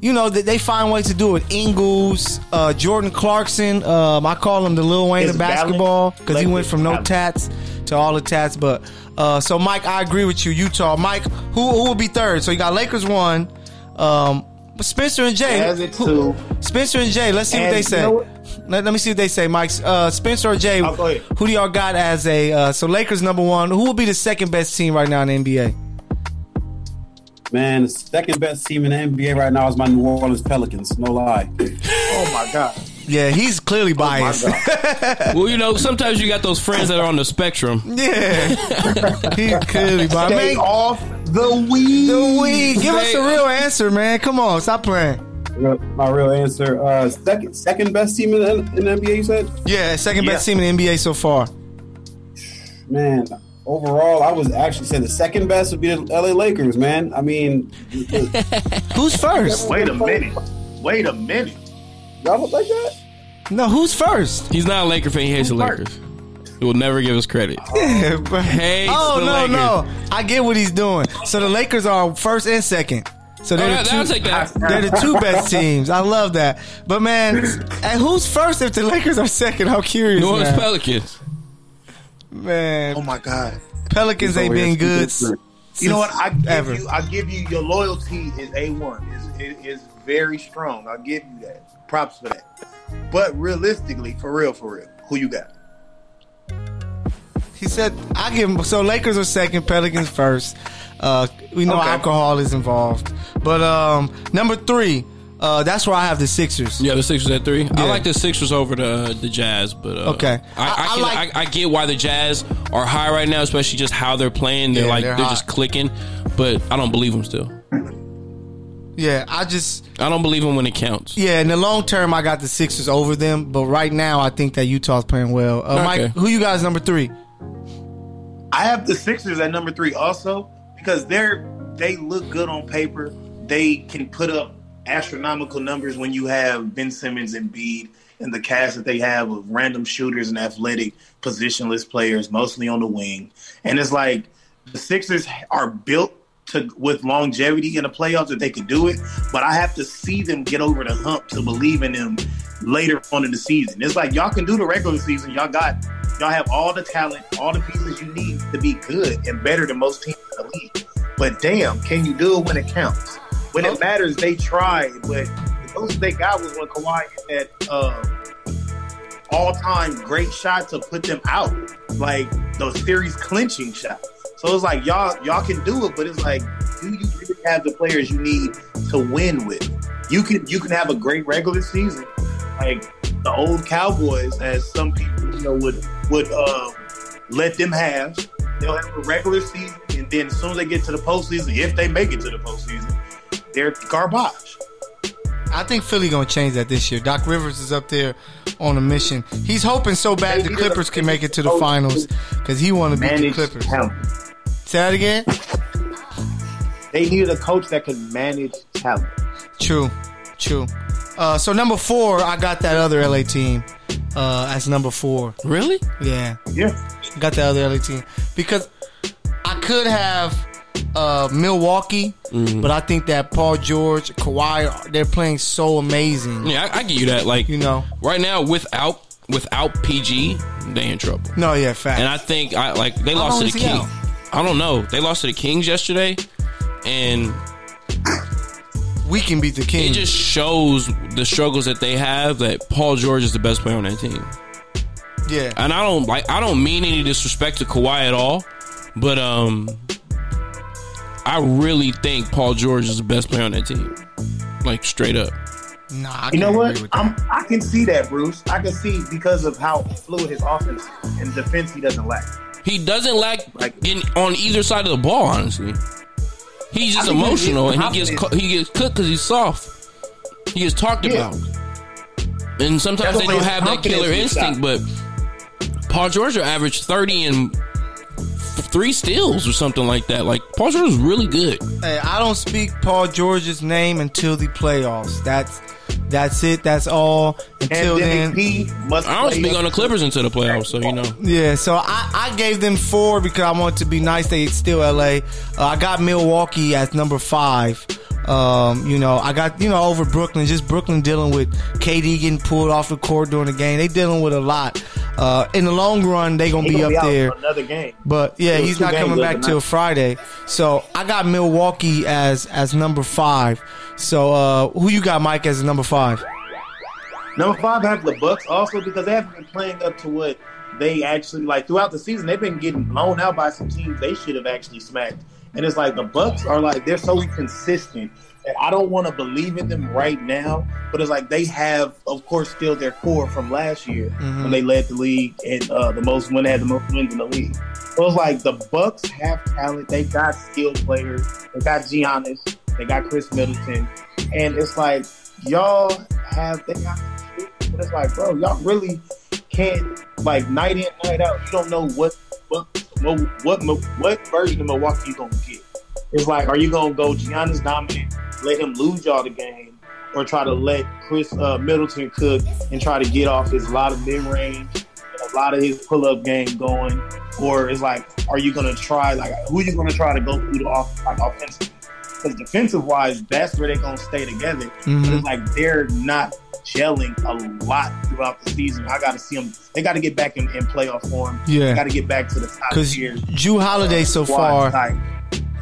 you know they, they find ways to do it. Ingles, uh, Jordan Clarkson. Um, I call him the Lil Wayne His of basketball because he went from no balance. tats to all the tats. But uh, so Mike, I agree with you. Utah, Mike, who who would be third? So you got Lakers one. Um, Spencer and Jay. At who-. Spencer and Jay. Let's see what they say. what? Let, let me see what they say, Mike. Uh, Spencer or Jay? Who do y'all got as a uh, so Lakers number one? Who will be the second best team right now in the NBA? Man, the second best team in the NBA right now is my New Orleans Pelicans. No lie. Oh my god. Yeah, he's clearly biased. *laughs* Well, you know, sometimes you got those friends that are on the spectrum. yeah, he's clearly biased. Stay Man, off the weed. the weed. Give us a real answer, man. Come on, stop playing. My real answer. Uh, second, second best team in the, in the NBA. You said, Yeah, second best team in the NBA so far. man. Overall, I was actually saying the second best would be the LA Lakers. Man, I mean, *laughs* Who's first? Wait a minute. Wait a minute. y'all look like that. No, who's first? He's not a Laker fan. He hates the Who's Lakers. He will never give us credit. *laughs* Yeah, but- Hates oh the no, Lakers. no, I get what he's doing. So the Lakers are first and second. So they're, Oh, the I'll two, take that. *laughs* they're the two best teams. I love that. But man, and who's first if the Lakers are second? I'm curious. New Orleans. Pelicans. Man, Oh my god. Pelicans ain't been good. You know what? I give ever. you. I give you your loyalty is a one. is it is very strong. I'll give you that. Props for that. But realistically, for real, for real, who you got? He said, "I give him." So Lakers are second, Pelicans first. Uh, we know Okay. alcohol is involved, but um, number three, uh, that's where I have the Sixers. Yeah, the Sixers at three. I like the Sixers over the the Jazz, but uh, Okay. I, I, I- I can, like- I, I get why the Jazz are high right now, especially just how they're playing. They're Yeah, like they're they're, just clicking, but I don't believe them still. Yeah, I just I don't believe them when it counts. yeah. In the long term, I got the Sixers over them, but right now, I think that Utah's playing well. Uh, Mike, who you guys number three? I have the Sixers at number three also because they're they look good on paper. They can put up astronomical numbers when you have Ben Simmons and Embiid and the cast that they have of random shooters and athletic positionless players, mostly on the wing. And it's like the Sixers are built to with longevity in the playoffs if they could do it, but I have to see them get over the hump to believe in them later on in the season. It's like y'all can do the regular season. Y'all got y'all have all the talent, all the pieces you need to be good and better than most teams in the league. But damn, can you do it when it counts? When it matters, they try. But the most they got was when Kawhi hit that uh, all-time great shot to put them out, like those series clinching shots. So it's like y'all y'all can do it, but it's like, do you really have the players you need to win with? You can you can have a great regular season, like the old Cowboys, as some people you know would would uh, let them have. They'll have a regular season, and then as soon as they get to the postseason, if they make it to the postseason, they're garbage. I think Philly gonna change that this year. Doc Rivers is up there on a mission. He's hoping so bad the Clippers can make it to the finals because he want to beat the Clippers. talent. Say that again. They needed a coach that can manage talent. True, true. Uh, so number four, I got that other LA team uh, as number four. Really? Yeah, Yeah. got that other LA team because I could have uh, Milwaukee, Mm-hmm. but I think that Paul George, Kawhi, they're playing so amazing. Yeah, I, I get you that. Like You know, right now, without without PG, they in trouble. No, yeah, fact. And I think I like they lost to the is he King. out? I don't know. They lost to the Kings yesterday, and we can beat the Kings. it King. just shows the struggles that they have. That Paul George is the best player on that team, yeah. and I don't like. I don't mean any disrespect to Kawhi at all, but um, I really think Paul George is the best player on that team. Like straight up. Nah, I You know what? agree with that. I'm, I can see that, Bruce. I can see because of how fluid his offense and defense he doesn't lack. He doesn't lack Like- in on either side of the ball. Honestly, he's just I think emotional he's and he gets confident. cu- he gets cooked because he's soft. He gets talked Yeah. about, and sometimes That's they don't have that killer is instinct. But Paul George will average thirty and f- three steals or something like that. Like Paul George is really good. Hey, I don't speak Paul George's name until the playoffs. That's that's it. That's all. Until Pandemic then, P must I don't speak on the Clippers until the playoffs, so you know. yeah. So I, I gave them four because I want to be nice. They still LA. Uh, I got Milwaukee as number five. Um, you know, I got you know over Brooklyn. Just Brooklyn dealing with KD getting pulled off the court during the game. They dealing with a lot. Uh, in the long run, they gonna He be gonna up out there. another game. But yeah, he's not coming back till Friday. So I got Milwaukee as as number five. So uh who you got, Mike, as number five? Number five, I have the Bucks also because they haven't been playing up to what they actually like throughout the season. They've been getting blown out by some teams they should have actually smacked. And it's like the Bucks are like they're so inconsistent. I don't want to believe in them right now, but it's like they have, of course, still their core from last year when they led the league and uh, the most when they had the most wins in the league. So it's like the Bucks have talent. They got skilled players. They got Giannis. They got Khris Middleton. And it's like y'all have they got but it's like, bro, y'all really can't like night in, night out. You don't know what what what what, what version of Milwaukee you gonna get. It's like, are you gonna go Giannis dominant, let him lose y'all the game, or try to let Khris uh, Middleton cook and try to get off his lot of mid range, and a lot of his pull up game going, or it's like, are you gonna try like who you gonna try to go through the off like offensively? Because defensive wise, that's where they're gonna stay together. But it's like they're not gelling a lot throughout the season. I got to see them. They got to get back in, in playoff form. Yeah. got to get back to the top Because tier. Jrue Holiday so far, type.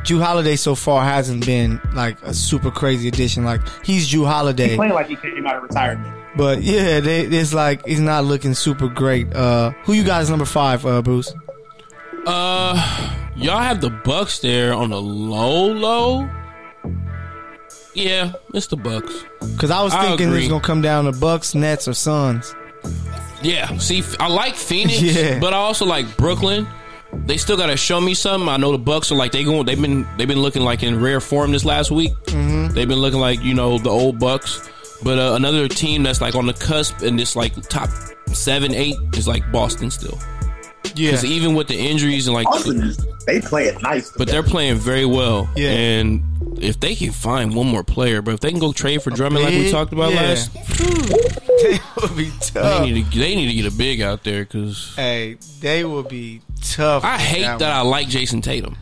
Jrue Holiday so far hasn't been like a super crazy addition. Like he's Jrue He's Holiday, playing like he came out of retirement. but yeah, they, it's like he's not looking super great. Uh, who you got as number five, uh, Bruce? Uh, y'all have the Bucks there on the low, low. Yeah, it's the Bucks. Because I was I thinking agree. it's gonna come down to Bucks, Nets, or Suns. Yeah, see, I like Phoenix, *laughs* Yeah. but I also like Brooklyn. They still got to show me something. I know the Bucks are like they going. They've been they've been looking like in rare form this last week. Mm-hmm. They've been looking like you know the old Bucks. But uh, another team that's like on the cusp and this like top seven, eight is like Boston still. Yeah, Because even with the injuries and like, Austin, they play it nice. but they're playing very well. Yeah. And if they can find one more player, but if they can go trade for Drummond like we talked about yeah. last, *laughs* they would be they tough. need to they need to get a big out there because Hey, they will be tough. I hate that, one. I like Jayson Tatum.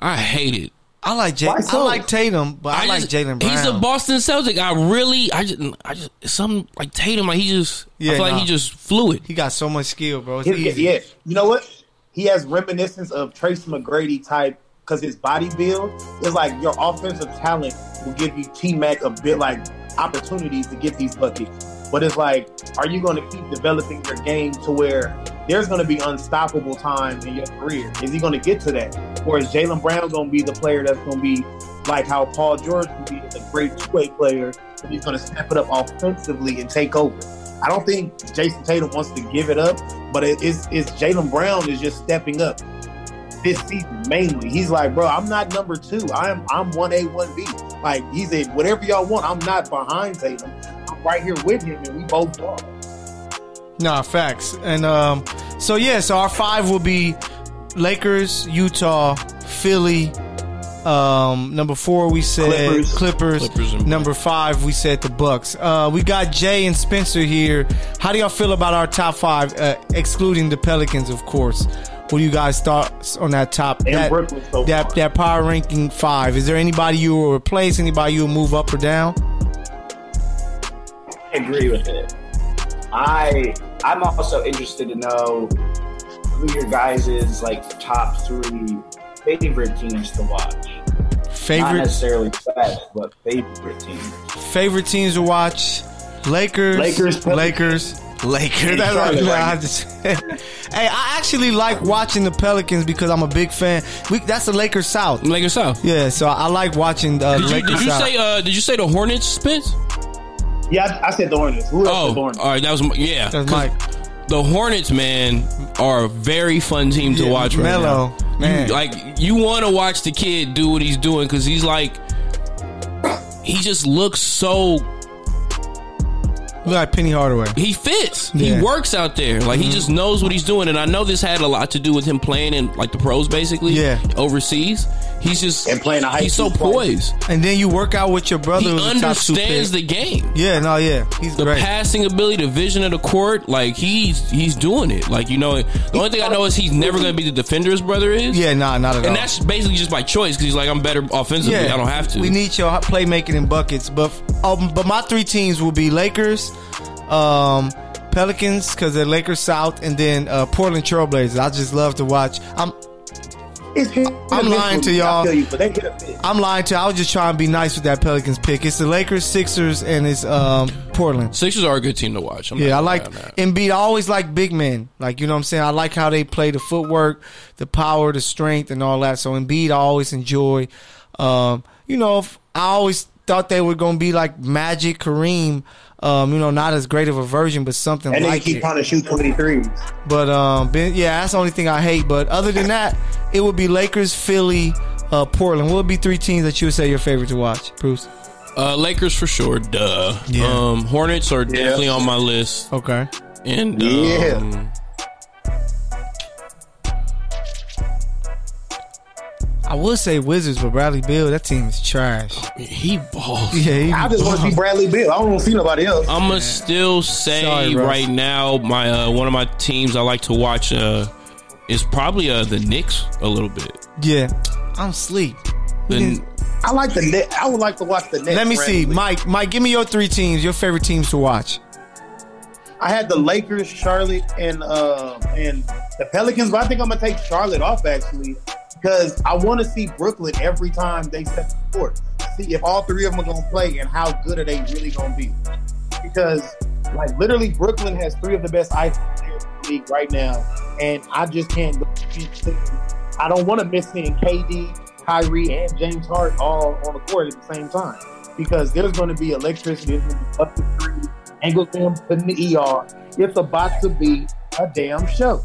I hate it. I like Jay. Why I like Tatum, but I, like just- Jaylen Brown. He's a Boston Celtic. I really, I just, I just, some like Tatum. Like he just, Yeah, I feel nah. like he just fluid. He got so much skill, bro. It's His- easy. yeah, you know what? He has reminiscence of Tracy McGrady type because his body build is like your offensive talent will give you T Mac a bit like opportunities to get these buckets. But it's like, are you going to keep developing your game to where there's going to be unstoppable time in your career? Is he going to get to that? Or is Jaylen Brown going to be the player that's going to be like how Paul George can be a great two-way player, but he's going to step it up offensively and take over? I don't think Jayson Tatum wants to give it up, but it is it's Jaylen Brown is just stepping up this season mainly. He's like, bro, I'm not number two. I'm I'm one A, one B. Like he said, whatever y'all want, I'm not behind Tatum. I'm right here with him, and we both are. Nah, facts. And um, so yeah, so our five will be Lakers, Utah, Philly. Um, number four we said Clippers. Clippers. Clippers number five we said the Bucks. Uh, we got Jay and Spencer here. How do y'all feel about our top five, uh, excluding the Pelicans, of course? What do you guys thought on that top? And that, Brooklyn so that that power ranking five. Is there anybody you will replace? Anybody you will move up or down? I agree with it. I I'm also interested to know who your guys' like top three favorite teams to watch. Not necessarily best, but favorite teams. favorite teams to watch: Lakers, Lakers, Lakers, Lakers. That's what right? I just. hey, I actually like watching the Pelicans because I'm a big fan. We, that's the Lakers South. Lakers South. Yeah, so I like watching uh, Did you, Lakers did you South. say? Uh, did you say the Hornets, Spence? Yeah, I, I said the Hornets. Who else Oh, said the oh, Hornets? all right. That was yeah. That's 'cause Mike. The Hornets, man, are a very fun team to Yeah, watch. Right Melo, now. man. You, like you want to watch the kid do what he's doing because he's like, he just looks so Look like Penny Hardaway. he fits. Yeah. Mm-hmm. He works out there. Like he just knows what he's doing. And I know this had a lot to do with him playing in like the pros, basically. Yeah. overseas. He's just And playing a high He's so school poised. And then you work out with your brother. He who's the top two understands the game. Yeah, no, yeah, he's the great. passing ability, the vision of the court, like he's he's doing it. Like you know, the only thing I know is he's never going to be the defender his brother is. yeah, nah, not at all. and that's basically just by choice because he's like I'm better offensively. I don't have to. We need your playmaking and buckets, but um, but my three teams will be Lakers, um, Pelicans because they're Lakers South, and then uh, Portland Trailblazers. I just love to watch. I'm It's I'm lying to y'all. I tell you, but they hit a miss. I'm lying to. you. I was just trying to be nice with that Pelicans pick. It's the Lakers, Sixers, and it's um, Portland. Sixers are a good team to watch. I'm Yeah, I like gonna lie on that. Embiid. I always like big men. Like you know what I'm saying. I like how they play the footwork, the power, the strength, and all that. So Embiid, I always enjoy. Um, you know, if- I always thought they were going to be like Magic, Kareem. Um, you know, not as great of a version, but something And they like keep it. trying to shoot 23s. But um, ben, yeah, that's the only thing I hate. But other than that, it would be Lakers, Philly, uh, Portland. What would be three teams that you would say your favorite to watch, Bruce? Uh, Lakers for sure. Duh. Yeah. Um, Hornets are definitely on my list. Okay. And Yeah. I would say Wizards, but Bradley Beal, that team is trash. he balls. Yeah, he I just want to see Bradley Beal. I don't want to see nobody else. I'm gonna still say Sorry, right now, my uh, one of my teams I like to watch uh, is probably uh, the Knicks a little bit. Yeah, I'm asleep. The- I like the net. I would like to watch the Nets. Let me see. Mike. Mike, give me your three teams, your favorite teams to watch. I had the Lakers, Charlotte, and uh, and the Pelicans, but I think I'm gonna take Charlotte off actually because I want to see Brooklyn every time they step the court. See if all three of them are gonna play and how good are they really gonna be? Because like literally, Brooklyn has three of the best ice players in the league right now, and I just can't. go I don't want to miss seeing KD, Kyrie, and James Hart all on the court at the same time because there's going to be electricity. There's going to be up to three angles them putting the ER. It's about to be a damn show.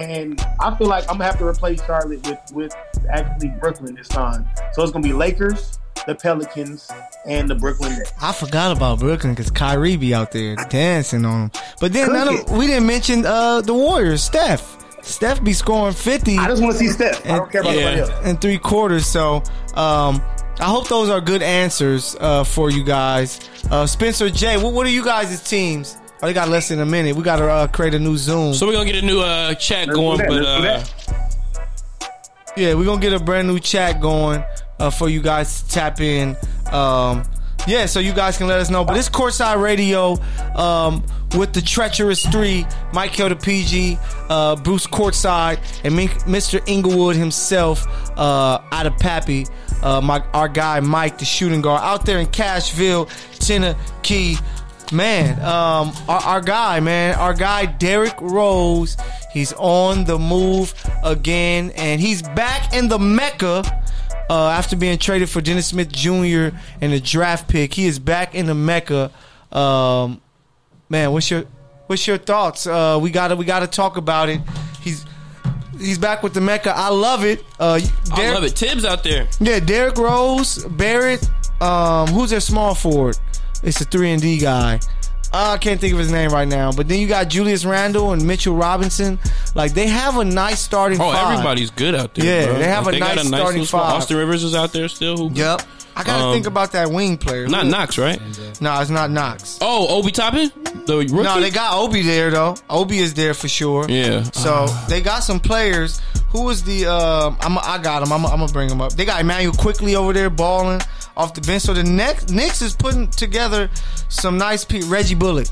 And I feel like I'm gonna have to replace Charlotte with with actually Brooklyn this time. So it's gonna be Lakers, the Pelicans, and the Brooklyn Nets. I forgot about Brooklyn because Kyrie be out there dancing on them. But then none of, we didn't mention uh, the Warriors, Steph. Steph be scoring 50 I just want to see Steph. I don't care about Yeah. nobody else. in three quarters. So um, I hope those are good answers uh, for you guys. Uh, Spencer J, what, what are you guys' teams? Oh, they got less than a minute. We got to uh, create a new Zoom. So we're gonna get a new uh, chat Let's going, but uh. Yeah, we're gonna get a brand new chat going uh, for you guys to tap in. Um, yeah, so you guys can let us know. But it's Courtside Radio um, with the Treacherous Three, Mike Hill, the PG, uh, Bruce Courtside, and Mink- Mr. Inglewood himself uh, out of Pappy. Uh, my our guy Mike, the shooting guard, out there in Cashville, Tennessee. Man, um, our, our guy, man, our guy Derrick Rose, he's on the move again, and he's back in the Mecca uh, after being traded for Dennis Smith Jr. and a draft pick. He is back in the Mecca. Um, man, what's your what's your thoughts? Uh, we gotta we gotta talk about it. He's he's back with the Mecca. I love it. Uh, I love it. Thibs out there. yeah, Derrick Rose, Barrett. Um, who's their small forward? It's a three and D guy. Uh, I can't think of his name right now. But then you got Julius Randle and Mitchell Robinson. Like they have a nice starting. Oh, five. everybody's good out there. Yeah, bro. they have Like, a nice got starting little squad. five. Austin Rivers is out there still. Who? Yep. I gotta Um, think about that wing player. Not Who- Knox, right? No, it's not Knox. Oh, Obi Toppin, the rookie. No, they got Obi there though. Obi is there for sure. Yeah. So they got some players. Who was the? Um, I'm, I got him. I'm, I'm gonna bring him up. They got Immanuel Quickley over there balling off the bench. So the next Knicks is putting together some nice. Pe- Reggie Bullock.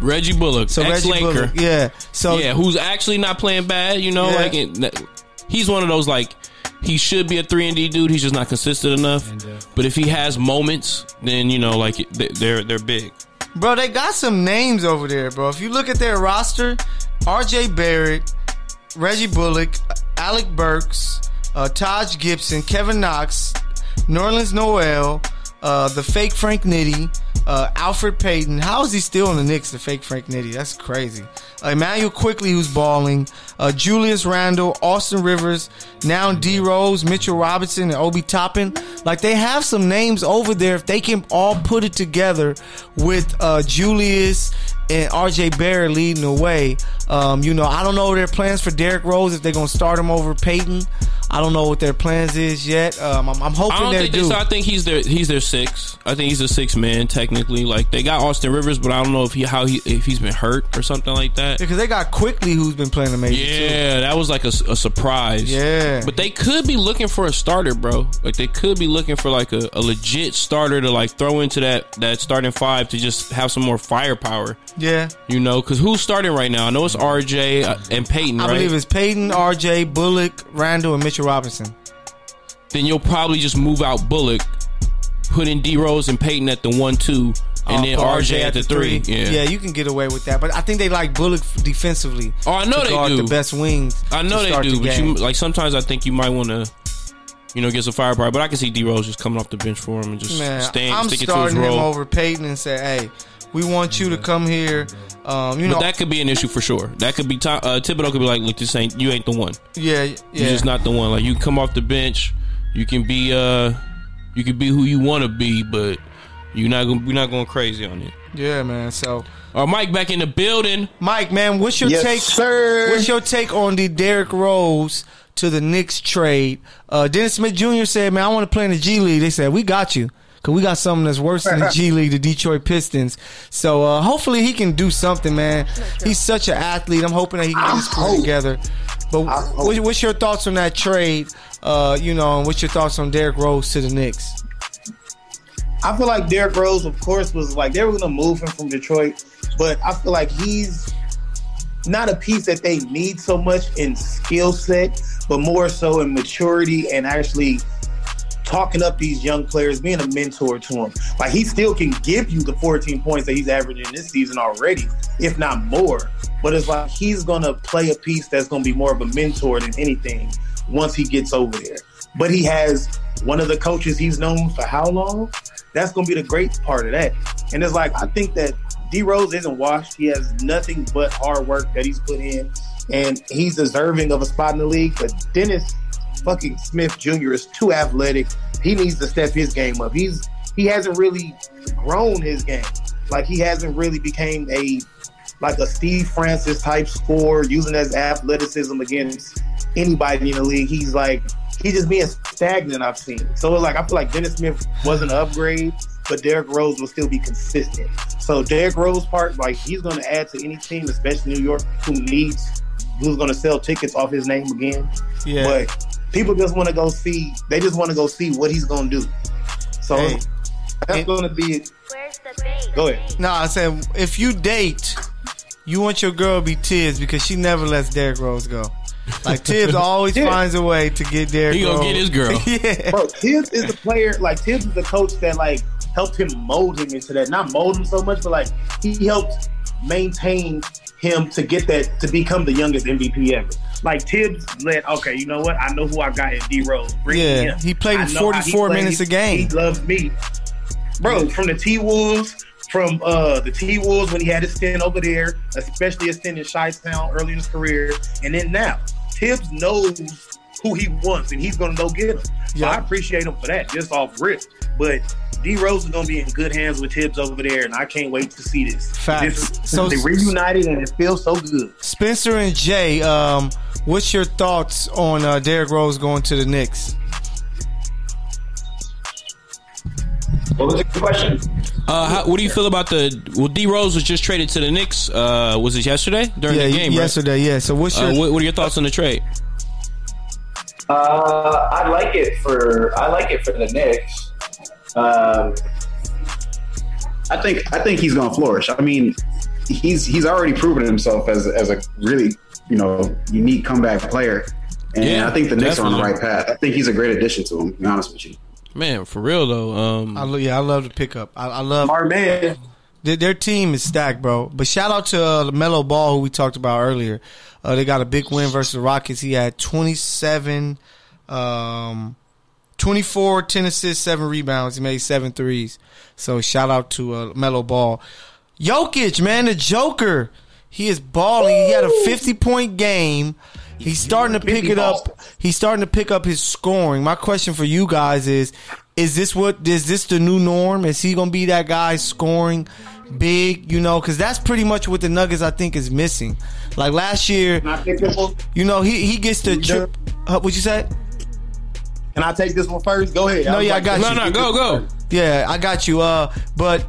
Reggie Bullock, So ex Reggie Laker. Bullock, yeah. So yeah, who's actually not playing bad. You know, Yeah. like it- he's one of those like he should be a three and D dude. He's just not consistent enough. But if he has moments, then you know, like they're they're big. Bro, they got some names over there, bro. If you look at their roster, RJ Barrett, Reggie Bullock, Alec Burks, uh, Taj Gibson, Kevin Knox, Nerlens Noel, uh, the fake Frank Nitty, uh, Elfrid Payton. How is he still in the Knicks, the fake Frank Nitty? That's crazy. Uh, Immanuel Quickley, who's balling, uh, Julius Randle, Austin Rivers, now D Rose, Mitchell Robinson, and Obi Toppin. Like they have some names over there. If they can all put it together with uh, Julius and RJ Barrett leading the way, um, you know, I don't know their plans for Derrick Rose if they're gonna start him over Payton. I don't know what their plans is yet. Um, I'm, I'm hoping they do. this. I think he's their he's their six. I think he's a six man technically. Like they got Austin Rivers, but I don't know if he how he if he's been hurt or something like that. because they got Quickley, who's been playing amazing. too. Yeah, that was like a, a surprise. Yeah. but they could be looking for a starter, bro. Like they could be looking for like a, a legit starter to like throw into that that starting five to just have some more firepower. Yeah. You know, because who's starting right now? I know it's RJ uh, and Payton, I right? believe it's Payton, RJ, Bullock, Randle, and Mitchell Robinson. then you'll probably just move out Bullock, put in D Rose and Payton at the one two, and Uh, then put RJ, at the three. Yeah. yeah, you can get away with that. But I think they like Bullock defensively. Oh, I know they do. the best wings. I know they do, the but game. you like sometimes I think you might want to, you know, get some firepower. But I can see D Rose just coming off the bench for him and just Man, staying, I'm sticking to his starting him over Payton and say, hey, we want you to come here. Um, you But know, that could be an issue for sure. That could be Ti- uh, Thibodeau could be like, look, this ain't you ain't the one. yeah, yeah. You're just not the one. Like you come off the bench, you can be uh, you can be who you want to be, but you're not gonna, you're not going crazy on it. yeah, man. So, Uh, Mike back in the building. Mike, man, what's your Yes, take? sir. What's your take on the Derrick Rose to the Knicks trade? Uh, Dennis Smith Jr. said, "Man, I want to play in the G League." They said, "We got you." Cause we got something that's worse than the *laughs* G League, the Detroit Pistons. So uh, hopefully he can do something, man. He's such an athlete. I'm hoping that he can get his career together. But what's your thoughts on that trade? Uh, you know, and what's your thoughts on Derrick Rose to the Knicks? I feel like Derrick Rose, of course, was like they were going to move him from Detroit, but I feel like he's not a piece that they need so much in skill set, but more so in maturity and actually talking up these young players, being a mentor to them. Like he still can give you the 14 points that he's averaging this season already, if not more. But it's like he's gonna play a piece that's gonna be more of a mentor than anything once he gets over there. But he has one of the coaches he's known for how long? That's gonna be the great part of that. And it's like I think that D Rose isn't washed. He has nothing but hard work that he's put in, and he's deserving of a spot in the league. But Dennis fucking Smith Jr. is too athletic. He needs to step his game up. He's he hasn't really grown his game. Like he hasn't really became a like a Steve Francis type scorer using his athleticism against anybody in the league. He's like he's just being stagnant. I've seen. So it's like I feel like Dennis Smith was an upgrade, but Derrick Rose will still be consistent. So Derrick Rose part like he's going to add to any team, especially New York, who needs who's going to sell tickets off his name again. Yeah. But people just want to go see. They just want to go see what he's going to do. So Hey. that's And- going to be. Go ahead. No, I said if you date, you want your girl to be Thibs because she never lets Derrick Rose go. Like Thibs always *laughs* Yeah. finds a way to get Derrick He gonna Rose. get his girl. *laughs* yeah. Bro, Thibs is a player. Like Thibs is a coach that like helped him mold him into that. Not mold him so much, but like he helped maintain him to get that to become the youngest MVP ever. Like Thibs let okay, you know what? I know who I got in D Rose. Yeah, in. he played I in know how he 44 plays. minutes a game. He loves me, bro. From the T Wolves, from uh the T Wolves when he had his stint over there, especially his stint in Chi Town early in his career, and then now Thibs knows who he wants and he's gonna go get him. So Yeah. I appreciate him for that, just off rip. But D Rose is gonna be in good hands with Thibs over there, and I can't wait to see this. Facts. This- So- they reunited and it feels so good. Spencer and Jay, um, what's your thoughts on uh, Derrick Rose going to the Knicks? What was the question? Uh, how, what do you feel about the? Well, D Rose was just traded to the Knicks. Uh, was it yesterday during yeah, the game? yesterday. Yeah. So what's your Uh, what, what are your thoughts on the trade? Uh, I like it for I like it for the Knicks. Um, I think I think he's gonna flourish. I mean, he's he's already proven himself as as a really you know unique comeback player, and Yeah, I think the Knicks are on the right path. I think he's a great addition to him. To be honest with you, Man, for real though. Um, I, yeah, I love the pickup. I, I love Smart man. Their, their team is stacked, bro. But shout out to uh, Melo Ball, who we talked about earlier. Uh, they got a big win versus the Rockets. He had 27, um, 24, 10 assists, 7 rebounds. He made seven threes. So shout out to uh, Melo Ball. Jokic, man, the Joker. He is balling. He had a 50 point game. He's starting to pick it up. He's starting to pick up his scoring. My question for you guys is: Is this what is this the new norm? Is he gonna be that guy scoring big? You know, because that's pretty much what the Nuggets I think is missing. Like last year, Can I take this one? you know, he he gets to trip. What you say? Can I take this one first? Go ahead. No, was yeah, I got no, you. No, no, go, go. Yeah, I got you. Uh, but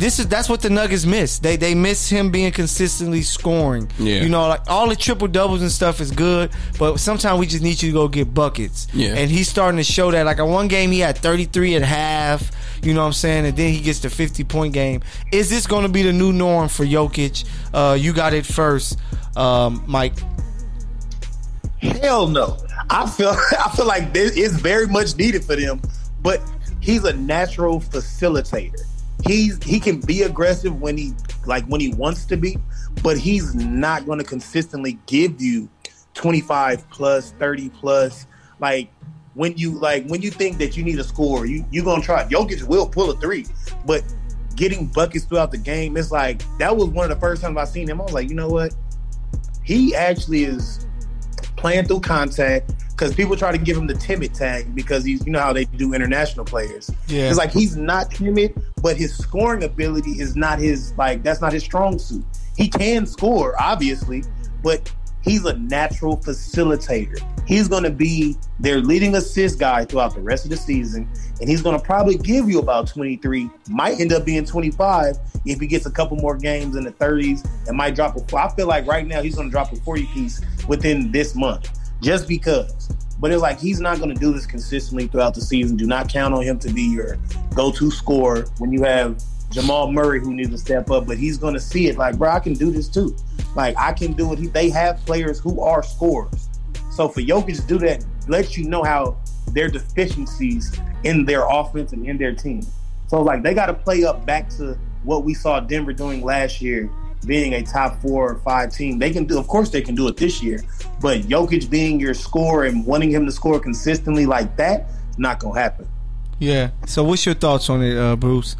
this is that's what the Nuggets miss. They they miss him being consistently scoring. Yeah. you know, like all the triple doubles and stuff is good, but sometimes we just need you to go get buckets. Yeah. and he's starting to show that. Like in one game, he had thirty three at half. You know what I'm saying? And then he gets the fifty point game. Is this going to be the new norm for Jokic? Uh, you got it first, um, Mike. Hell no. I feel *laughs* I feel like this is very much needed for them, but he's a natural facilitator. He's he can be aggressive when he like when he wants to be, but he's not going to consistently give you 25 plus, 30 plus like when you like when you think that you need a score, you you going to try. Jokic will pull a 3, but getting buckets throughout the game, it's like that was one of the first times I seen him. I was like, "You know what? He actually is playing through contact because people try to give him the timid tag because he's you know how they do international players. Yeah. It's like he's not timid, but his scoring ability is not his like that's not his strong suit. He can score, obviously, but he's a natural facilitator. He's going to be their leading assist guy throughout the rest of the season, and he's going to probably give you about 23. Might end up being 25 if he gets a couple more games in the 30s, and might drop a. I feel like right now he's going to drop a 40 piece within this month, just because. But it's like he's not going to do this consistently throughout the season. Do not count on him to be your go-to scorer when you have Jamal Murray who needs to step up. But he's going to see it like, bro, I can do this too. Like I can do it. He, they have players who are scorers. So for Jokic to do that, lets you know how their deficiencies in their offense and in their team. So like they got to play up back to what we saw Denver doing last year, being a top four or five team. They can do, of course, they can do it this year. But Jokic being your scorer and wanting him to score consistently like that, not gonna happen. Yeah. So what's your thoughts on it, uh, Bruce?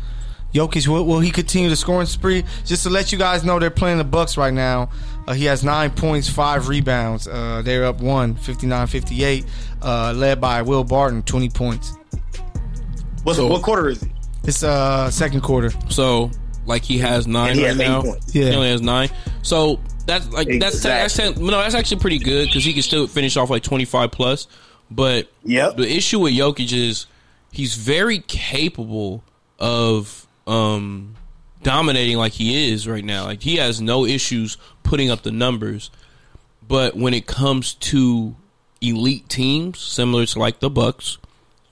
Jokic, will, will he continue the scoring spree? Just to let you guys know, they're playing the Bucks right now. Uh, he has nine points, five rebounds. Uh, they're up one, 59-58, uh, led by Will Barton, 20 points. What's, So- what quarter is it? It's uh second quarter. So like he has nine he right has now. points. Yeah. He only has nine. So that's like that's that's Exactly. no, that's actually pretty good because he can still finish off like twenty five plus. But Yep. the issue with Jokic is he's very capable of um dominating like he is right now. Like he has no issues putting up the numbers. But when it comes to elite teams, similar to like the Bucks,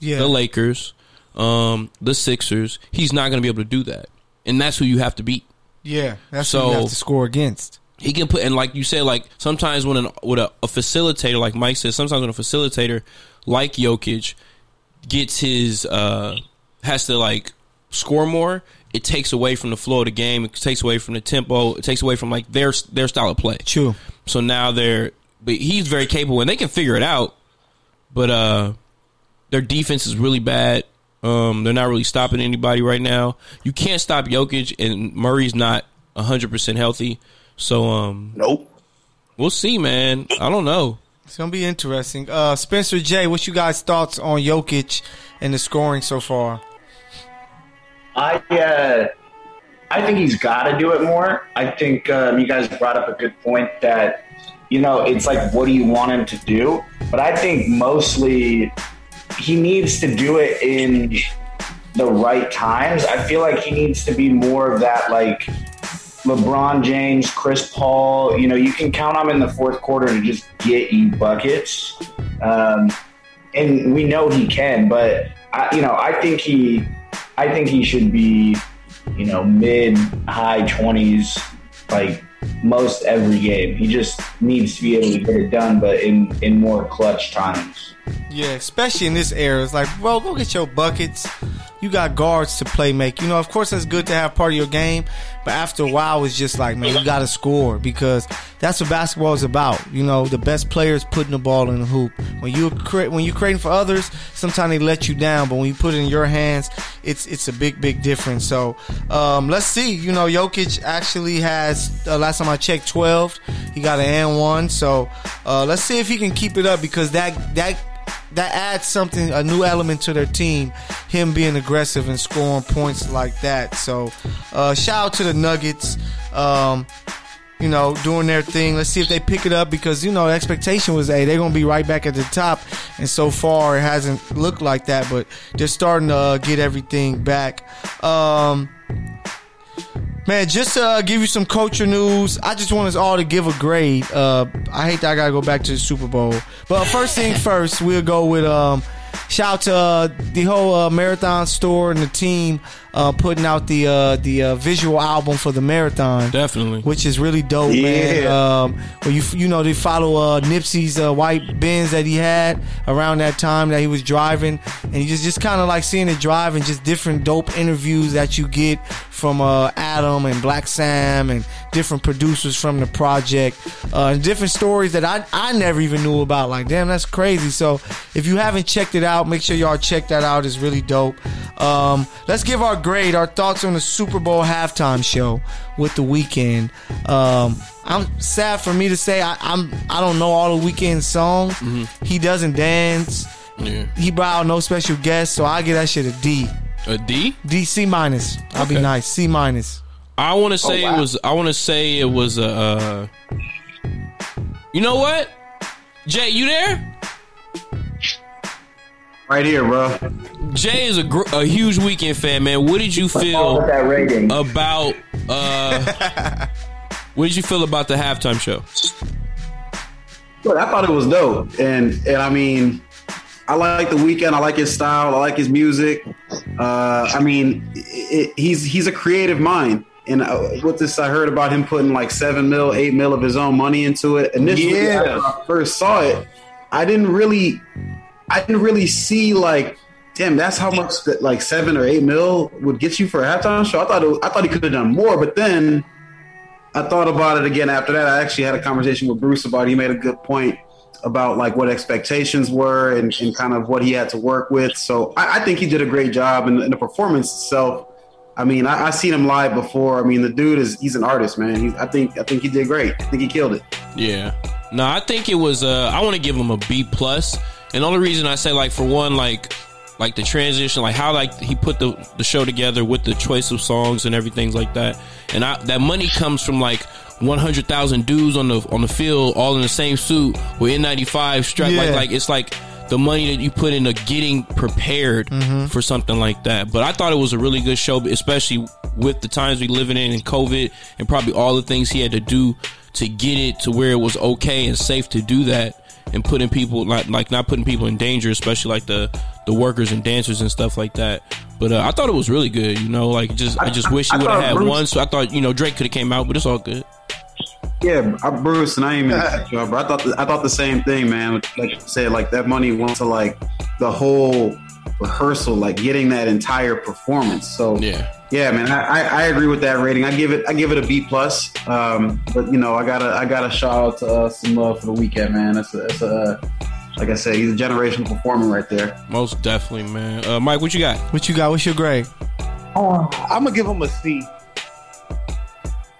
Yeah. the Lakers, um, the Sixers, he's not going to be able to do that, and that's who you have to beat. Yeah. That's So- what you have to score against. He can put and like you said, like sometimes when an with a, a facilitator, like Mike said, sometimes when a facilitator like Jokic gets his uh has to like score more, it takes away from the flow of the game. It takes away from the tempo. It takes away from like their their style of play. True. So now they're, but he's very capable and they can figure it out. But uh, their defense is really bad. Um, they're not really stopping anybody right now. You can't stop Jokic, and Murray's not hundred percent healthy. So um, Nope. we'll see, man. I don't know. It's gonna be interesting. Uh Spencer J, what's you guys' thoughts on Jokic and the scoring so far? I uh, I think he's got to do it more. I think um, you guys brought up a good point that you know it's like what do you want him to do? But I think mostly he needs to do it in the right times. I feel like he needs to be more of that like LeBron James, Chris Paul. You know, you can count on him in the fourth quarter to just get you buckets. Um, and we know he can, but I, you know, I think he, I think he should be, you know, mid high twenties like most every game. He just needs to be able to get it done, but in in more clutch times. Yeah, especially in this era. It's like, bro, go get your buckets. You got guards to play make. You know, of course, that's good to have part of your game, but after a while, it's just like, man, you got to score because that's what basketball is about. You know, the best players putting the ball in the hoop. When you create, when you're creating for others, sometimes they let you down, but when you put it in your hands, it's it's a big, big difference. So, um, let's see. You know, Jokic actually has uh, last time I checked, 12. He got an and one. So, uh, let's see if he can keep it up because that that that adds something, a new element to their team. Him being aggressive and scoring points like that. So, uh, shout out to the Nuggets. Um, you know, doing their thing. Let's see if they pick it up because you know the expectation was, hey, they're gonna be right back at the top, and so far it hasn't looked like that. But they're starting to uh, get everything back. Um, Man, just uh, give you some culture news, I just want us all to give a grade. Uh, I hate that I gotta go back to the Super Bowl, but first thing first, we'll go with um, shout out to uh, the whole uh, marathon store and the team uh, putting out the uh, the uh, visual album for the marathon. Definitely, which is really dope, man. Um, well, you you know they follow uh, Nipsey's uh, white Benz that he had around that time that he was driving, and you just just kind of like seeing it drive and just different dope interviews that you get from uh, Adam and Blacc Sam and different producers from the project, uh, and different stories that I I never even knew about. Like, damn, that's crazy. So if you haven't checked it out, make sure y'all check that out. It's really dope. Um, let's give our grade, our thoughts on the Super Bowl halftime show with the Weeknd. Um, I'm sad for me to say I, I'm I don't know all the Weeknd songs. Mm-hmm. He doesn't dance. Yeah. He brought out no special guests, so I give that shit a D. A D? D C minus. I'll be nice. C minus. I want to say wow. it was. I want to say it was a. Uh, you know what, Jay? You there? Right here, bro. Jay is a, gr- a huge Weeknd fan, man. What did you feel that rating. about? Uh, *laughs* what did you feel about the halftime show? Look, I thought it was dope, and and I mean, I like the Weeknd. I like his style. I like his music. Uh, I mean, it, he's he's a creative mind. And uh, with this, I heard about him putting like seven mil, eight mil of his own money into it. Initially, Yeah. when I first saw it, I didn't really, I didn't really see like, damn, that's how much that like seven or eight mil would get you for a halftime show. I thought it I thought he could have done more, but then I thought about it again after that. I actually had a conversation with Bruce about it. He made a good point about like what expectations were and, and kind of what he had to work with. So I, I think he did a great job and, and the performance itself. I mean, I, I seen him live before. I mean, the dude is he's an artist, man. He's, I think I think he did great. I think he killed it. Yeah. No, I think it was. Uh, I want to give him a B plus, and the only reason I say like for one, like like the transition, like how like he put the the show together with the choice of songs and everything like that, and I, that money comes from like. One hundred thousand dudes on the on the field, all in the same suit with N ninety five strap. Like Yeah. like it's like the money that you put into getting prepared mm-hmm. for something like that. But I thought it was a really good show, especially with the times we living in and COVID and probably all the things he had to do to get it to where it was okay and safe to do that and putting people like like not putting people in danger, especially like the the workers and dancers and stuff like that. But uh, I thought it was really good. You know, like just I just wish he would have had Bruce- one. So I thought you know Drake could have came out, but it's all good. Yeah, I, Bruce, and I ain't even *laughs* cut you off. I thought the, I thought the same thing, man. Like you said, like that money went to like the whole rehearsal, like getting that entire performance. So Yeah. Yeah, man, I, I, I agree with that rating. I give it I give it a B plus. Um, but you know, I gotta I gotta shout out to uh, some love for the Weeknd, man. That's a, that's a like I said, he's a generational performer right there. Most definitely, man. Uh, Mike, what you got? What you got? What's your grade? I'm gonna give him a C.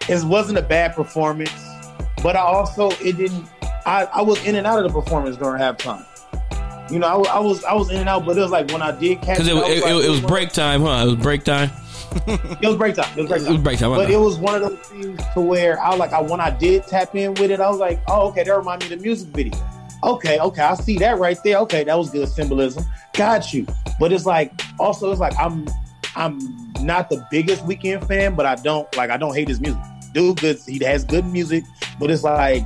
It wasn't a bad performance, but I also it didn't. I, I was in and out of the performance during halftime. You know, I, I was I was in and out, but it was like when I did catch Because it, I was it, like, it, it was break time, huh? It was break time. It was break time. It was break It time. was break time. But it was one of those things to where I was like, I, when I did tap in with it, I was like, oh, okay, that reminded me of the music video. Okay, okay, I see that right there. Okay, that was good symbolism. Got you. But it's like, also, it's like I'm, I'm not the biggest Weeknd fan, but I don't like, I don't hate his music. Dude, good. He has good music, but it's like,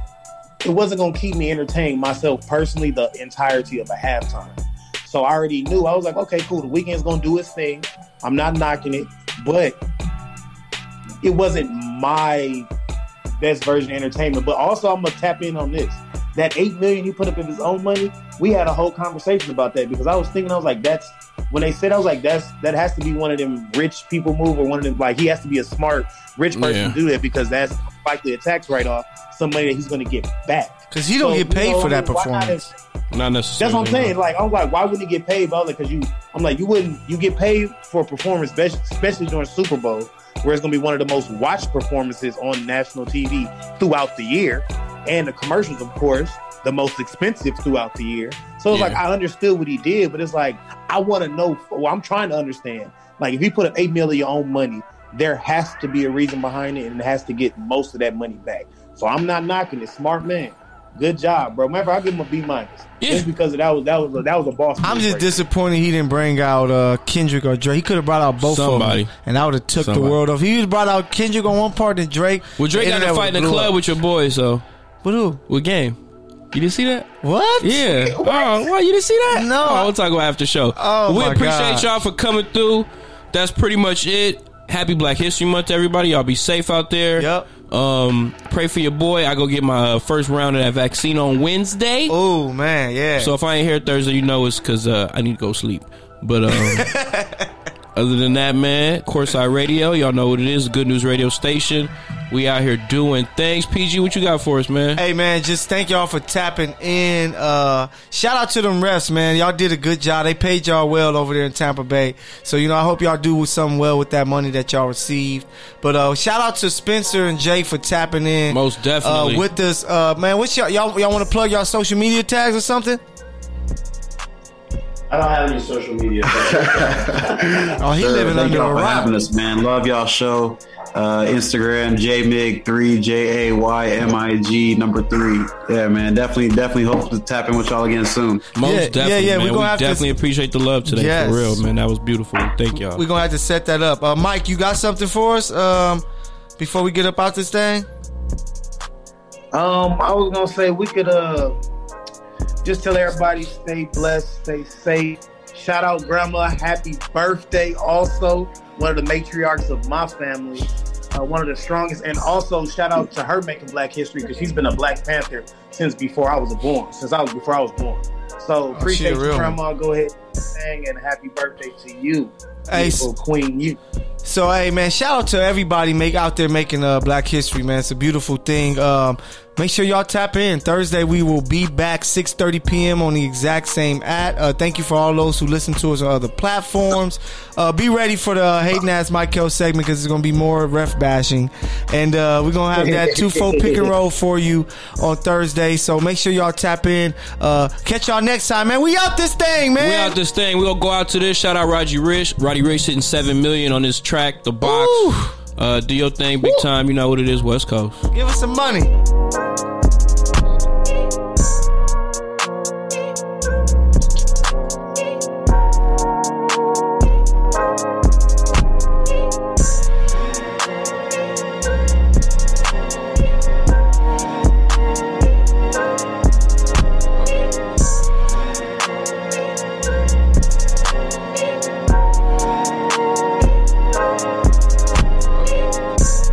it wasn't gonna keep me entertained myself personally the entirety of a halftime. So I already knew. I was like, okay, cool. The Weeknd's gonna do its thing. I'm not knocking it, but it wasn't my best version of entertainment. But also, I'm gonna tap in on this. That eight million he put up of his own money. We had a whole conversation about that because I was thinking, I was like, that's when they said, I was like, that's that has to be one of them rich people move or one of them like he has to be a smart rich person Yeah. to do that because that's likely a tax write off, some money that he's gonna get back. Because he don't So, get paid you know, for that why not performance. Not necessarily. That's what I'm saying. Like, I'm like, why wouldn't he get paid? But because you, I'm like, you wouldn't. You get paid for a performance, especially, especially during Super Bowl, where it's gonna be one of the most watched performances on national TV throughout the year, and the commercials, of course, the most expensive throughout the year. So it's Yeah. like I understood what he did, but it's like I want to know. Well, I'm trying to understand. Like, if you put up eight million of your own money, there has to be a reason behind it, and it has to get most of that money back. So I'm not knocking it. Smart man. Good job, bro. Matter of fact, I'll give him a B minus. Yeah. Just because of that was that was a, that was a boss. I'm just right there. disappointed he didn't bring out uh, Kendrick or Drake. He could have brought out both Somebody. of them, and I would have took Somebody. the world off. He would have brought out Kendrick on one part and Drake. Well, Drake the got to fight in the club up. with your boys, so With who? with game. You didn't see that? What? Yeah. *laughs* Oh, why you didn't see that? No. Oh, we'll talk about after show. Oh, we my appreciate God. y'all for coming through. That's pretty much it. Happy Black History Month, everybody. Y'all be safe out there. Yep. Um, pray for your boy. I go get my uh, first round of that vaccine on Wednesday. Oh man, yeah. So if I ain't here Thursday, you know it's because uh, I need to go sleep. But um, *laughs* other than that, man, Courtside Radio, y'all know what it is. A good News Radio Station. We out here doing things. PG, what you got for us, man? Hey man, just thank y'all for tapping in. Uh, shout out to them refs, man. Y'all did a good job. They paid y'all well over there in Tampa Bay. So you know, I hope y'all do something well with that money that y'all received. But uh, shout out to Spencer and Jay for tapping in. Most definitely. uh, with us, uh, man. What's y'all y'all, y'all want to plug y'all social media tags or something? I don't have any social media. *laughs* Oh, he Sure, living thank under y'all a for rock. having us, man. Love y'all show. Uh, Instagram jmig3 j a y m i g number three. Yeah, man. Definitely, definitely hope to tap in with y'all again soon. Most Yeah, yeah, definitely, yeah, we man. gonna We, have to- definitely appreciate the love today, Yes. for real, man. That was beautiful. Thank y'all. We're gonna have to set that up. Uh, Mike, you got something for us um, before we get up out this thing? Um, I was gonna say we could uh just tell everybody stay blessed, stay safe. Shout out grandma, happy birthday! Also, one of the matriarchs of my family, uh, one of the strongest, and also shout out to her making Black history because she's been a Black Panther since before I was born, since I was before I was born. So appreciate Oh, a you, grandma. Go ahead, and sing, and happy birthday to you, Hey, beautiful Queen. You. So hey man, shout out to everybody make out there making uh, Black History, man. It's a beautiful thing. Um, make sure y'all tap in. Thursday we will be back 6:30 p.m. on the exact same at. Uh, thank you for all those who listen to us on other platforms. Uh, be ready for the hating ass Michael segment because it's gonna be more ref bashing, and uh, we're gonna have that two four pick and roll for you on Thursday. So make sure y'all tap in. Uh, catch y'all next time, man. We out this thing, man. We out this thing. We gonna go out to this. Shout out Roddy Ricch. Roddy Ricch hitting seven million on this track, the box. Ooh. Uh, do your thing, big time. You know what it is, West Coast. Give us some money.